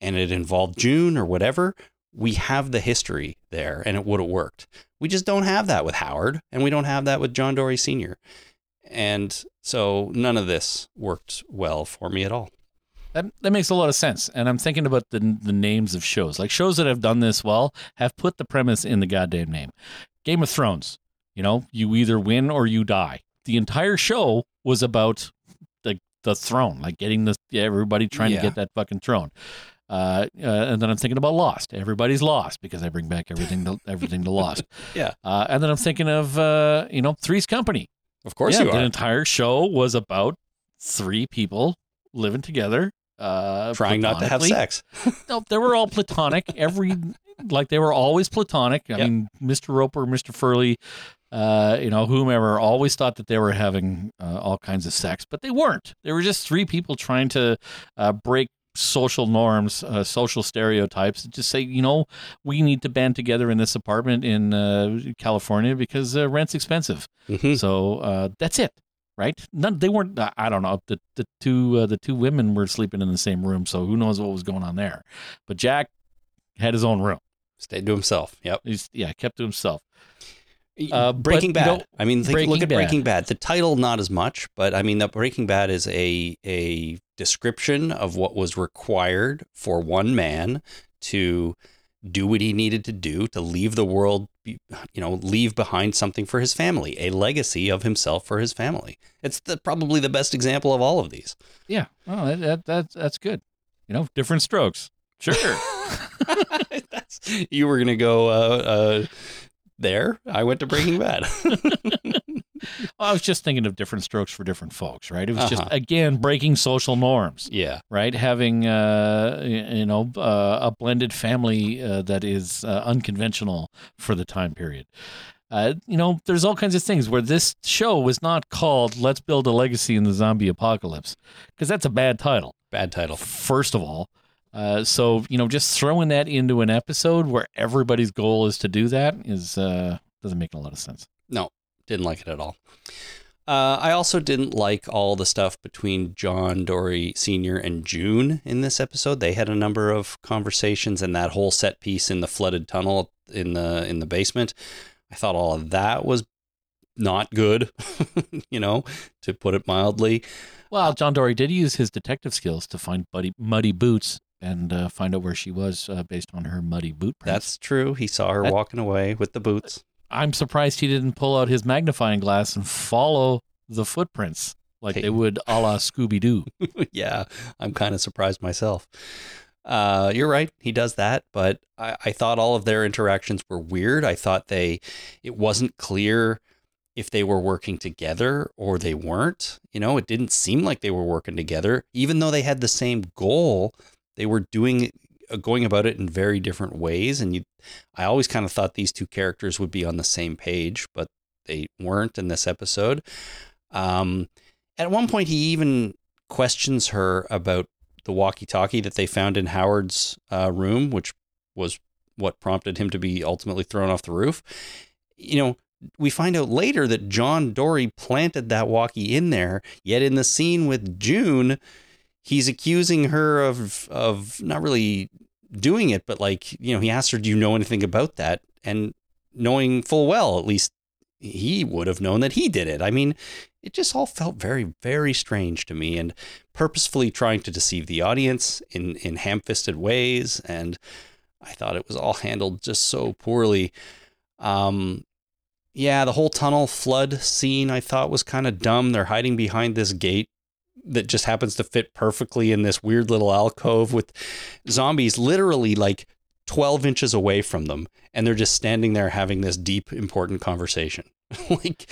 and it involved June or whatever, we have the history there and it would have worked. We just don't have that with Howard and we don't have that with John Dory Sr. And so none of this worked well for me at all. That that makes a lot of sense. And I'm thinking about the the names of shows. Like shows that have done this well have put the premise in the goddamn name. Game of Thrones. You know, you either win or you die. The entire show was about the the throne, like getting the everybody trying Yeah. to get that fucking throne. Uh, uh, and then I'm thinking about Lost. Everybody's lost because I bring back everything to everything to Lost. Yeah. Uh, and then I'm thinking of uh, you know Three's Company. Of course yeah, the entire show was about three people living together, uh, Trying not to have sex. No, they were all platonic. Every like they were always platonic. I Yep. mean, Mr. Roper, Mr. Furley, uh, you know, whomever always thought that they were having uh, all kinds of sex, but they weren't. They were just three people trying to uh, break social norms, uh, social stereotypes. and Just say, you know, we need to band together in this apartment in uh, California because uh, rent's expensive. Mhm. So uh, that's it, right? None. They weren't. uh, I don't know. The the two uh, the two women were sleeping in the same room, so who knows what was going on there? But Jack had his own room. Stayed to himself. Yep. He's yeah, kept to himself. Uh, but, Breaking you Bad. know, I mean, think, look at Bad. Breaking Bad. The title not as much, but I mean, the Breaking Bad is a a description of what was required for one man to do what he needed to do to leave the world, you know, leave behind something for his family, a legacy of himself for his family. It's the, probably the best example of all of these. Yeah. Oh, that, that, that's that's good. You know, different strokes. Sure. That's, you were gonna go uh, uh, there. I went to Breaking Bad. I was just thinking of different strokes for different folks, right? It was just Uh-huh. again breaking social norms, yeah, right? Having uh, you know uh, a blended family uh, that is uh, unconventional for the time period. Uh, you know, there's all kinds of things where this show was not called "Let's Build a Legacy in the Zombie Apocalypse" because that's a bad title. bad title. First of all, uh, so you know, just throwing that into an episode where everybody's goal is to do that is uh, doesn't make a lot of sense. No, didn't like it at all. Uh, I also didn't like all the stuff between John Dory Sr. and June in this episode. They had a number of conversations, and that whole set piece in the flooded tunnel in the in the basement. I thought all of that was not good, you know, to put it mildly. Well, John Dory did use his detective skills to find Buddy, Muddy Boots and uh, find out where she was uh, based on her muddy boot prints. That's true. He saw her That- walking away with the boots. I'm surprised he didn't pull out his magnifying glass and follow the footprints like Hey. they would a la Scooby Doo. yeah, I'm kind of surprised myself. Uh, you're right, he does that, but I, I thought all of their interactions were weird. I thought they, it wasn't clear if they were working together or they weren't. You know, it didn't seem like they were working together, even though they had the same goal. They were doing, going about it in very different ways, and you, I always kind of thought these two characters would be on the same page, but they weren't in this episode. Um, at one point, he even questions her about the walkie-talkie that they found in Howard's uh, room, which was what prompted him to be ultimately thrown off the roof. You know, we find out later that John Dory planted that walkie in there. Yet in the scene with June, he's accusing her of of not really doing it, but like you know, he asked her, "Do you know anything about that?" And knowing full well, at least he would have known that he did it. I mean, it just all felt very, very strange to me, and purposefully trying to deceive the audience in in ham-fisted ways. And I thought it was all handled just so poorly. Um, yeah, the whole tunnel flood scene I thought was kind of dumb. They're hiding behind this gate that just happens to fit perfectly in this weird little alcove with zombies literally like 12 inches away from them. And they're just standing there having this deep, important conversation. like,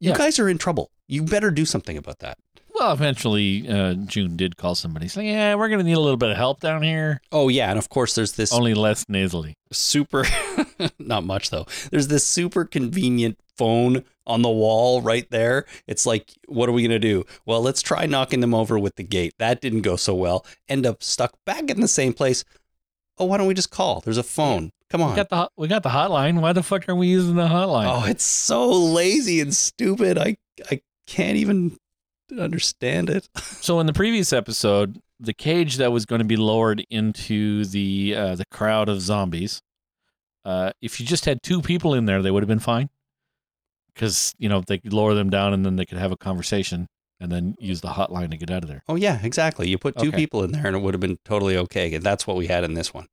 you Yeah. guys are in trouble. You better do something about that. Well, eventually, uh, June did call somebody saying, Yeah, we're going to need a little bit of help down here. Oh, yeah. And of course, there's this Only less nasally. super, not much though. There's this super convenient phone on the wall right there. It's like, what are we going to do? Well, let's try knocking them over with the gate. That didn't go so well. End up stuck back in the same place. Oh, why don't we just call? There's a phone. Come on. We on. got the we got the hotline. Why the fuck are we using the hotline? Oh, it's so lazy and stupid. I I can't even understand it. So in the previous episode, the cage that was going to be lowered into the uh, the crowd of zombies, uh, if you just had two people in there, they would have been fine. Because you know they could lower them down and then they could have a conversation and then use the hotline to get out of there. Oh yeah, exactly. You put two Okay. people in there and it would have been totally okay. And that's what we had in this one.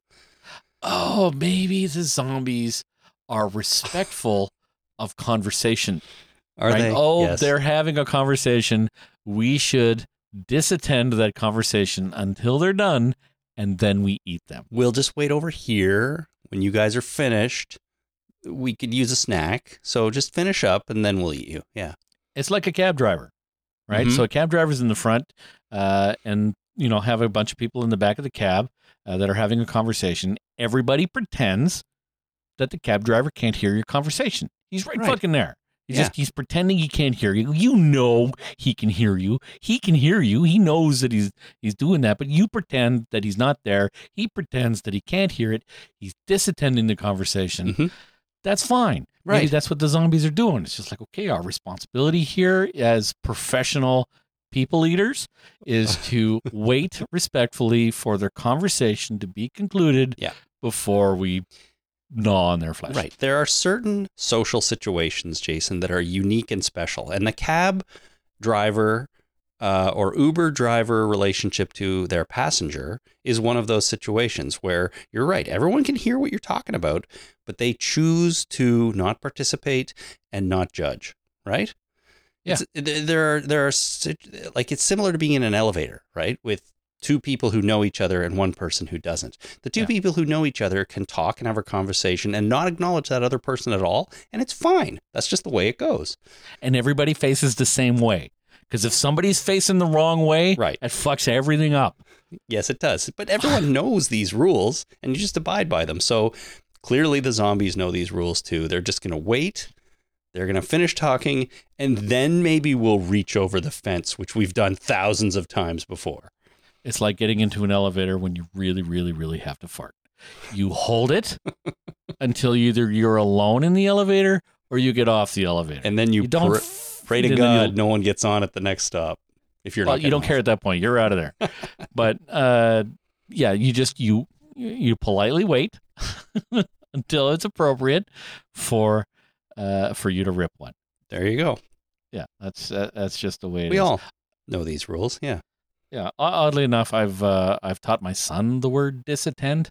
Oh, maybe the zombies are respectful of conversation. Are right? they? Oh, Yes. they're having a conversation. We should disattend that conversation until they're done, and then we eat them. We'll just wait over here when you guys are finished. We could use a snack. So just finish up and then we'll eat you. Yeah. It's like a cab driver, right? Mhm. So a cab driver's in the front, uh, and you know have a bunch of people in the back of the cab uh, that are having a conversation. Everybody pretends that the cab driver can't hear your conversation. He's right, Right. fucking there. He's Yeah. just he's pretending he can't hear you. You know he can hear you. He can hear you. He knows that he's he's doing that, but you pretend that he's not there. He pretends that he can't hear it. He's disattending the conversation. Mhm. That's fine. Maybe Right. that's what the zombies are doing. It's just like, okay, our responsibility here as professional people eaters is to wait respectfully for their conversation to be concluded Yeah. before we gnaw on their flesh. Right. There are certain social situations, Jason, that are unique and special. And the cab driver uh, or Uber driver relationship to their passenger is one of those situations where you're right. Everyone can hear what you're talking about, but they choose to not participate and not judge. Right? Yeah. It's, there are there are like it's similar to being in an elevator, right? With two people who know each other and one person who doesn't. The two Yeah. people who know each other can talk and have a conversation and not acknowledge that other person at all, and it's fine. That's just the way it goes. And everybody faces the same way. Because if somebody's facing the wrong way, Right. it fucks everything up. Yes, it does. But everyone knows these rules and you just abide by them. So clearly the zombies know these rules too. They're just going to wait. They're going to finish talking and then maybe we'll reach over the fence, which we've done thousands of times before. It's like getting into an elevator when you really, really, really have to fart. You hold it until either you're alone in the elevator or you get off the elevator. And then you, you don't pr- pray to then God no one gets on at the next stop. If you're well, not you don't care at that point. You're out of there. but uh, yeah, you just you you politely wait until it's appropriate for uh, for you to rip one. There you go. Yeah, that's uh, that's just the way it We is. all know these rules. Yeah. Yeah, oddly enough, I've uh, I've taught my son the word disattend.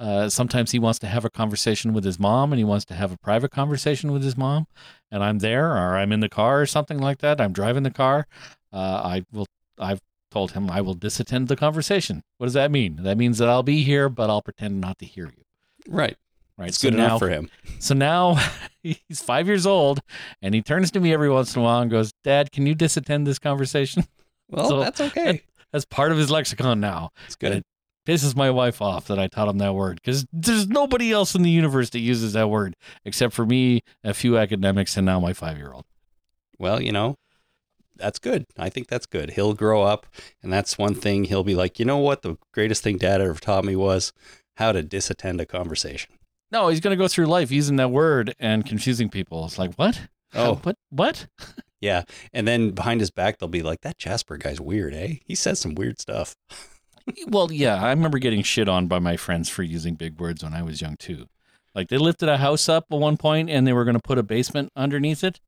Uh, sometimes he wants to have a conversation with his mom, and he wants to have a private conversation with his mom, and I'm there, or I'm in the car, or something like that. I'm driving the car. Uh, I will. I've told him I will disattend the conversation. What does that mean? That means that I'll be here, but I'll pretend not to hear you. Right. Right. It's so good now, enough for him. So now he's five years old, and he turns to me every once in a while and goes, "Dad, can you disattend this conversation?" Well, So- that's okay. That's part of his lexicon now. It's good. Pisses my wife off that I taught him that word because there's nobody else in the universe that uses that word except for me, a few academics, and now my five year old. well, you know, that's good. I think that's good. He'll grow up, and that's one thing he'll be like, you know what? The greatest thing dad ever taught me was how to disattend a conversation. No, he's going to go through life using that word and confusing people. It's like, what? Oh. what? What? Yeah. And then behind his back, they'll be like, that Jasper guy's weird, eh? He says some weird stuff. well, yeah, I remember getting shit on by my friends for using big words when I was young too. Like they lifted a house up at one point and they were going to put a basement underneath it,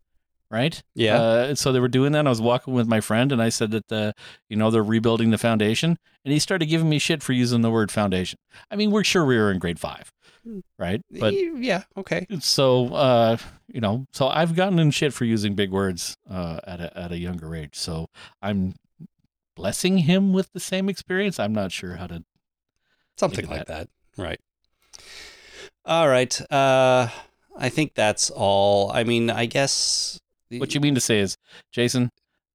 right? Yeah. Uh, so they were doing that. I was walking with my friend and I said that, uh, you know, they're rebuilding the foundation. And he started giving me shit for using the word foundation. I mean, we're sure we were in grade five, right? But yeah, okay. so, uh, you know, so I've gotten in shit for using big words uh, at, a, at a younger age. So I'm blessing him with the same experience. I'm not sure how to Something like that. Right. All right. Uh, I think that's all. I mean, I guess What you mean to say is, Jason,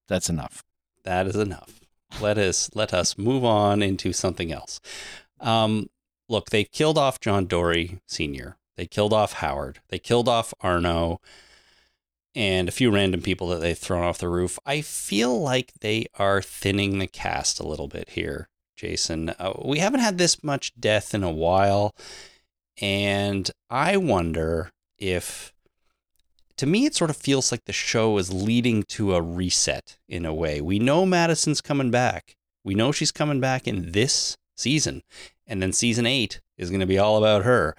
that's enough. that is enough. Let us let us move on into something else. Um, look, they killed off John Dory Sr. They killed off Howard. They killed off Arno and a few random people that they've thrown off the roof. I feel like they are thinning the cast a little bit here, Jason. Uh, we haven't had this much death in a while. And I wonder if, to me, it sort of feels like the show is leading to a reset in a way. We know Madison's coming back. We know she's coming back in this season. And then season eight is going to be all about her.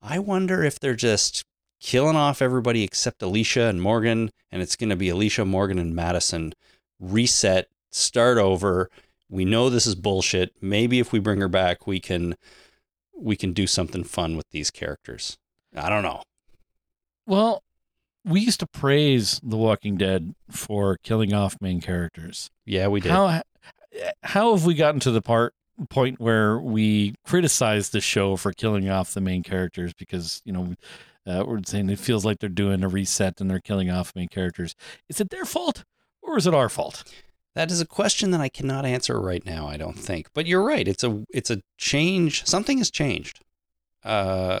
I wonder if they're just killing off everybody except Alicia and Morgan, and it's going to be Alicia, Morgan, and Madison. Reset, start over. We know this is bullshit. Maybe if we bring her back, we can we can do something fun with these characters. I don't know. Well, we used to praise The Walking Dead for killing off main characters. Yeah, we did. How how have we gotten to the part point where we criticize the show for killing off the main characters because you know uh, we're saying it feels like they're doing a reset and they're killing off main characters? Is it their fault or is it our fault? That is a question that I cannot answer right now. I don't think, but you're right. It's a it's a change. Something has changed. Uh,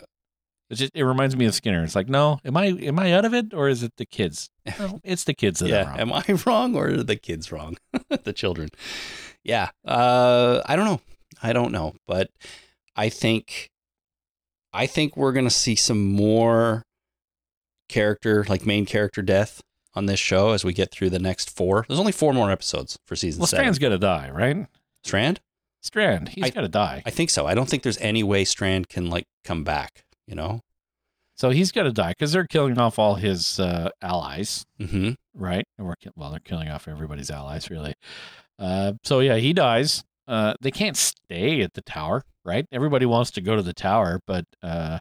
It just it reminds me of Skinner. It's like, no, am I am I out of it or is it the kids? No, it's the kids that are yeah. wrong. Am I wrong or are the kids wrong? the children. Yeah. Uh, I don't know. I don't know, but I think I think we're gonna see some more character, like main character death on this show as we get through the next four. There's only four more episodes for season well, seven. Strand's got to die, right? Strand? Strand, he's got to die. I think so. I don't think there's any way Strand can like come back. You know. So he's got to die because they're killing off all his uh, allies, hmm right? And we're well, they're killing off everybody's allies, really. Uh, so yeah, he dies. Uh, they can't stay at the tower, right? Everybody wants to go to the tower, but uh,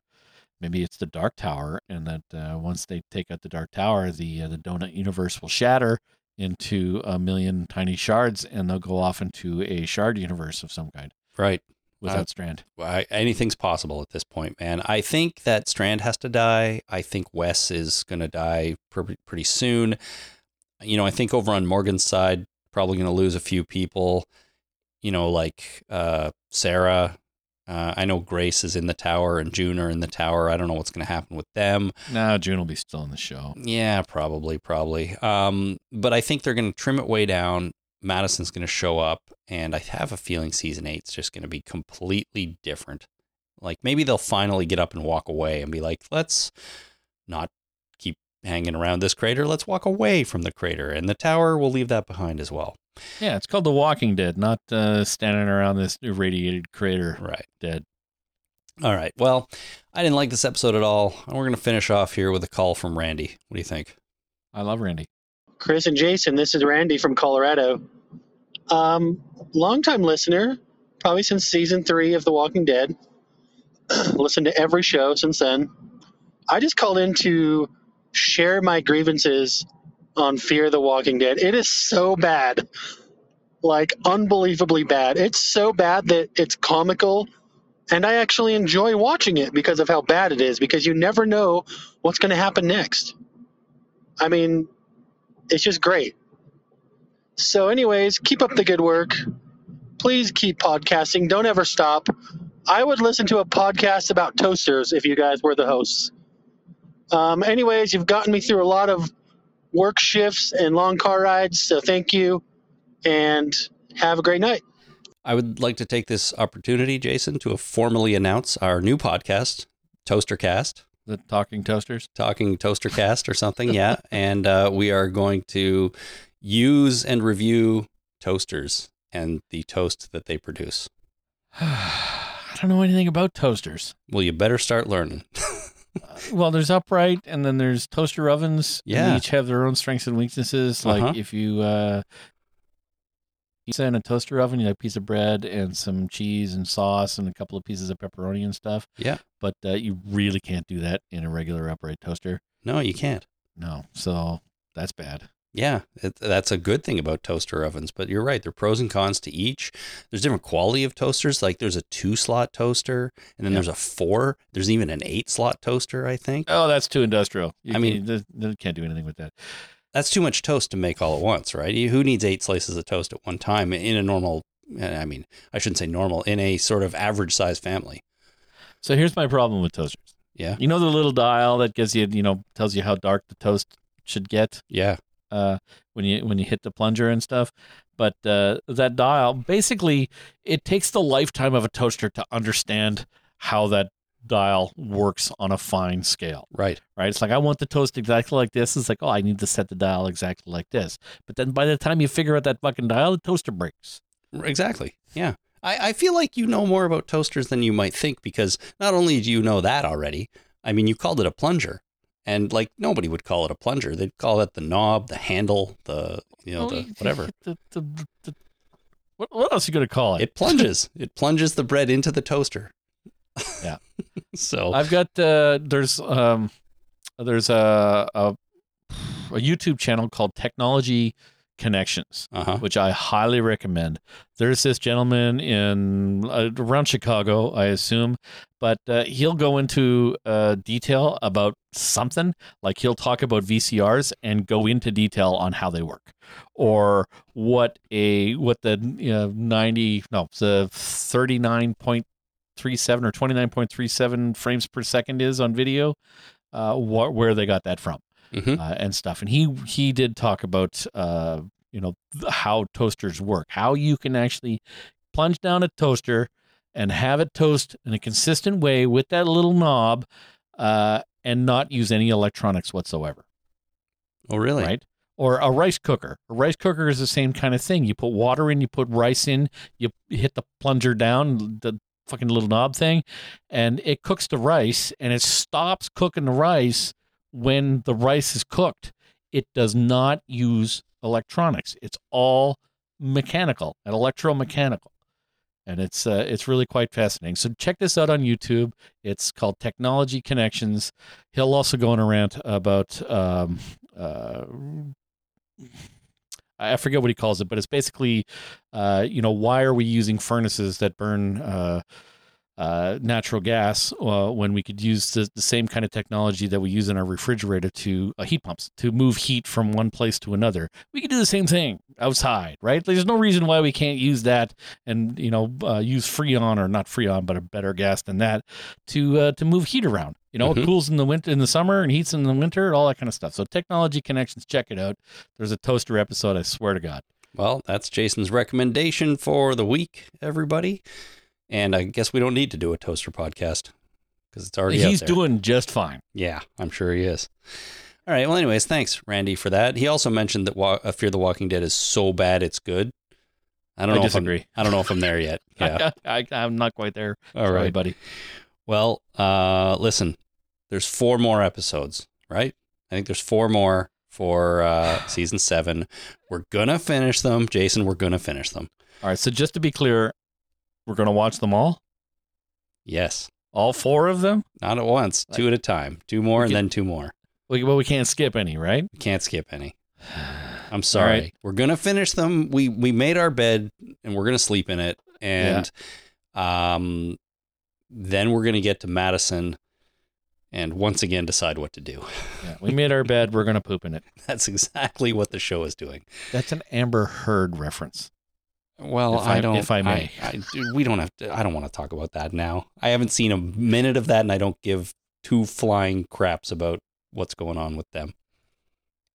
maybe it's the Dark Tower, and that uh, once they take out the Dark Tower, the uh, the donut universe will shatter into a million tiny shards, and they'll go off into a shard universe of some kind Right. without Uh, Strand. I, anything's possible at this point, man. I think that Strand has to die. I think Wes is going to die pretty, pretty soon. You know, I think over on Morgan's side, probably going to lose a few people. You know, like uh, Sarah. Uh, I know Grace is in the tower and June are in the tower. I don't know what's going to happen with them. No, June will be still in the show. Yeah, probably, probably. Um, but I think they're going to trim it way down. Madison's going to show up, and I have a feeling season eight's just going to be completely different. Like maybe they'll finally get up and walk away and be like, let's not keep hanging around this crater. Let's walk away from the crater, and the tower will leave that behind as well. Yeah, it's called The Walking Dead, not uh, standing around this irradiated crater Right. dead. All right. Well, I didn't like this episode at all, and we're going to finish off here with a call from Randy. What do you think? I love Randy. Chris and Jason, this is Randy from Colorado. Um, longtime listener, probably since season three of The Walking Dead. Listened to every show since then. I just called in to share my grievances on Fear the Walking Dead. It is so bad. Like, unbelievably bad. It's so bad that it's comical. And I actually enjoy watching it because of how bad it is, because you never know what's going to happen next. I mean, it's just great. So, anyways, keep up the good work. Please keep podcasting. Don't ever stop. I would listen to a podcast about toasters if you guys were the hosts. Um, anyways, you've gotten me through a lot of work shifts and long car rides, so thank you and have a great night. I would like to take this opportunity, Jason, to formally announce our new podcast, Toastercast. The Talking Toasters. talking toaster cast or something yeah and uh, we are going to use and review toasters and the toast that they produce I don't know anything about toasters. well you better start learning Well, there's upright, and then there's toaster ovens. and Yeah. each have their own strengths and weaknesses. Like Uh-huh. if you uh, pizza in a toaster oven, you have a piece of bread and some cheese and sauce and a couple of pieces of pepperoni and stuff. Yeah. But uh, you really can't do that in a regular upright toaster. no you can't No, so that's bad. Yeah it, that's a good thing about toaster ovens but you're right there are pros and cons to each there's different quality of toasters like there's a two slot toaster and then Yeah. there's a four there's even an eight slot toaster i think Oh, that's too industrial. You I mean- you- you can't do anything with that. that's too much toast to make all at once, right? Who needs eight slices of toast at one time in a normal? Eh, I mean, I shouldn't say normal in a sort of average size family. So here's my problem with toasters. Yeah, You know the little dial that gives you, you know, tells you how dark the toast should get. yeah, uh, when you when you hit the plunger and stuff. But uh, that dial, basically, it takes the lifetime of a toaster to understand how that dial works on a fine scale. right. Right? It's like I want the toast exactly like this. It's like oh, I need to set the dial exactly like this. But then by the time you figure out that fucking dial, the toaster breaks. Exactly. Yeah. I, I feel like you know more about toasters than you might think because not only do you know that already, I mean, you called it a plunger. And like nobody would call it a plunger. They'd call it the knob, the handle, the, you know, the whatever. the- the- the- what, what else are you gonna call it? It plunges. it plunges the bread into the toaster. Yeah. so, I've got uh, there's um there's a, a a YouTube channel called Technology Connections. uh huh. which I highly recommend. There's this gentleman in uh, around Chicago, I assume, but uh, he'll go into uh, detail about something. Like he'll talk about VCRs and go into detail on how they work, or what a what the you know, ninety no the thirty nine point three seven or twenty nine point three seven frames per second is on video. Uh, wh- where they got that from hmm uh, and stuff. And he he did talk about uh, you know how toasters work, how you can actually plunge down a toaster and have it toast in a consistent way with that little knob, uh, and not use any electronics whatsoever. Oh, really? Right. Or a rice cooker. A rice cooker is the same kind of thing. You put water in, you put rice in, you hit the plunger down, the fucking little knob thing, and it cooks the rice, and it stops cooking the rice when the rice is cooked. It does not use electronics. It's all mechanical and electromechanical and it's uh, it's really quite fascinating. So check this out on YouTube. It's called Technology Connections. He'll also go on a rant about um, uh, I forget what he calls it, but it's basically uh, you know why are we using furnaces that burn uh, uh, natural gas uh, when we could use the, the, same kind of technology that we use in our refrigerator to uh, heat pumps to move heat from one place to another. We could do the same thing outside, right? There's no reason why we can't use that and you know uh, use Freon or not Freon, but a better gas than that to uh, to move heat around. You know, mm-hmm. it cools in the winter, in the summer, and heats in the winter, all that kind of stuff. So, technology connections, check it out. There's a toaster episode. I swear to God. Well, that's Jason's recommendation for the week, everybody. And I guess we don't need to do a toaster podcast because it's already He's doing just fine. Yeah, I'm sure he is. All right. Well, anyways, thanks, Randy, for that. He also mentioned that Wa- uh, Fear the Walking Dead is so bad it's good. I don't know. Disagree. If I'm, I don't know if I'm there yet. Yeah, I, am not quite there. All Sorry, right, buddy. Well, uh, listen. There's four more episodes, right? I think there's four more for uh, season seven. We're gonna finish them, Jason. We're gonna finish them. All right. So just to be clear, we're going to watch them all? Yes. All four of them? Not at once, two at a time. Two more and then two more. We, well, we can't skip any, right? We can't skip any. I'm sorry. Right. We're gonna finish them. We we made our bed and we're gonna sleep in it, and yeah. um, then we're gonna get to Madison, and once again decide what to do. Yeah, we made our bed. We're gonna poop in it. That's exactly what the show is doing. That's an Amber Heard reference. Well, I, I, don't. If I may, I, I, we don't have to. I don't want to talk about that now. I haven't seen a minute of that, and I don't give two flying craps about what's going on with them.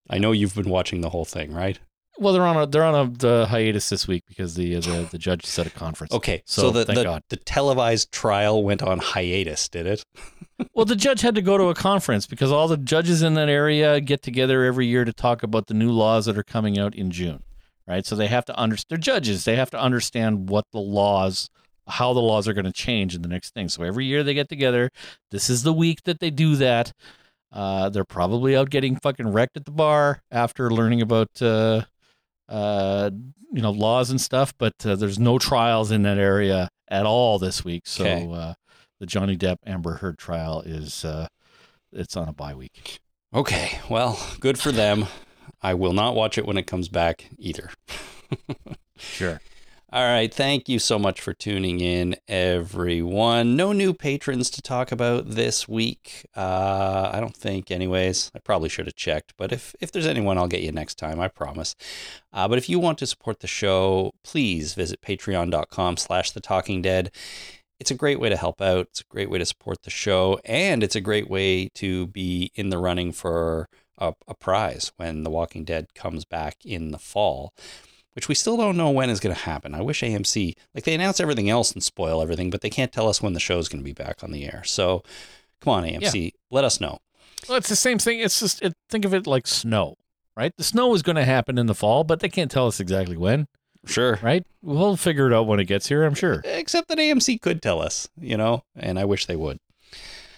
I know you've been watching the whole thing, right? Well, they're on a they're on a the hiatus this week because the the, the judge set a conference. Okay, so, so the the, the, televised trial went on hiatus, did it? well, the judge had to go to a conference because all the judges in that area get together every year to talk about the new laws that are coming out in June right? So they have to understand, they're judges. They have to understand what the laws, how the laws are going to change in the next thing. So every year they get together. This is the week that they do that. Uh, they're probably out getting fucking wrecked at the bar after learning about, uh, uh, you know, laws and stuff. But uh, there's no trials in that area at all this week. So okay. Uh, the Johnny Depp Amber Heard trial is, uh, it's on a bye week. Okay, well, good for them. I will not watch it when it comes back either. sure. All right. Thank you so much for tuning in, everyone. No new patrons to talk about this week. Uh, I don't think, anyways. I probably should have checked, but if, if there's anyone, I'll get you next time. I promise. Uh, but if you want to support the show, please visit patreon.com slash the talking dead. It's a great way to help out. It's a great way to support the show, and it's a great way to be in the running for a, a prize when The Walking Dead comes back in the fall, which we still don't know when is going to happen. I wish AMC, like they announce everything else and spoil everything, but they can't tell us when the show is going to be back on the air. So come on, AMC, yeah. let us know. Well, it's the same thing. It's just, it, think of it like snow, right? The snow is going to happen in the fall, but they can't tell us exactly when. Sure. Right? We'll figure it out when it gets here, I'm sure. Except that AMC could tell us, you know, and I wish they would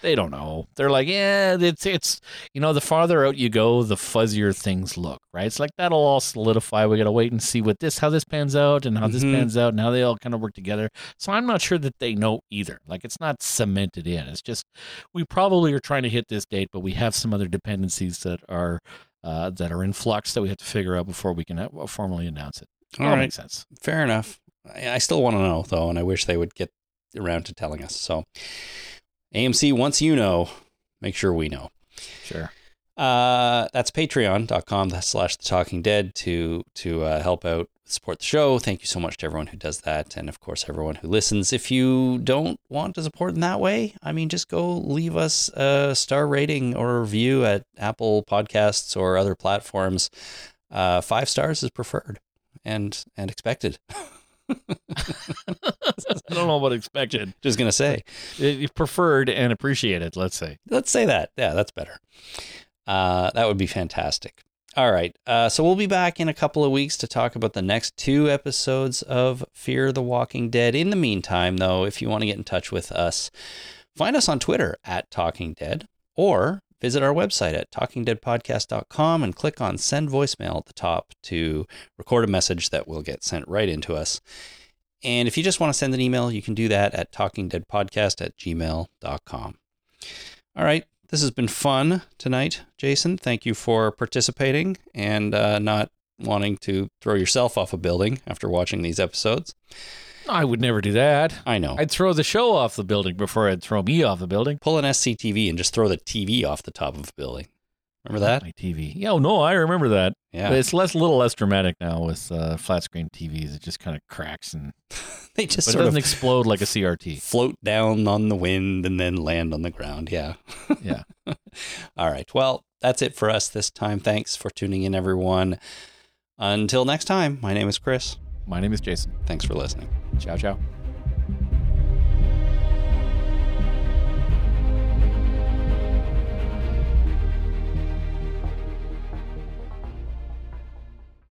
they don't know. They're like, yeah, it's it's you know, the farther out you go, the fuzzier things look, right? It's like that'll all solidify. We gotta wait and see what this how this pans out and how mm-hmm. this pans out and how they all kind of work together. So I'm not sure that they know either. Like it's not cemented in. It's just we probably are trying to hit this date, but we have some other dependencies that are uh, that are in flux that we have to figure out before we can uh, formally announce it. All right, makes sense. Fair enough. I still want to know though, and I wish they would get around to telling us. So AMC, once you know, make sure we know. Sure. Uh, that's patreon.com slash the talking dead to to uh, help out support the show. Thank you so much to everyone who does that. And of course everyone who listens. If you don't want to support in that way i mean just go leave us a star rating or review at apple podcasts or other platforms. Uh, five stars is preferred and and expected I don't know what expected. Just gonna say, preferred and appreciated. Let's say. Let's say that. Yeah, that's better. Uh, that would be fantastic. All right. Uh, so we'll be back in a couple of weeks to talk about the next two episodes of Fear the Walking Dead. In the meantime, though, if you want to get in touch with us, find us on Twitter at Talking Dead or visit our website at talkingdeadpodcast.com and click on send voicemail at the top to record a message that will get sent right into us. And if you just want to send an email, you can do that at talkingdeadpodcast at gmail.com. All right. This has been fun tonight, Jason. Thank you for participating and uh, not wanting to throw yourself off a building after watching these episodes. I would never do that. I know. I'd throw the show off the building before I'd throw me off the building. Pull an SCTV and just throw the TV off the top of a building. Remember that? My TV. Yeah, oh, no, I remember that. Yeah. But it's less, a little less dramatic now with uh, flat screen TVs. It just kind of cracks and they just but it sort doesn't of explode like a CRT. float down on the wind and then land on the ground. Yeah. Yeah. All right. Well, that's it for us this time. Thanks for tuning in, everyone. Until next time, my name is Chris. My name is Jason. Thanks for listening. Ciao, ciao.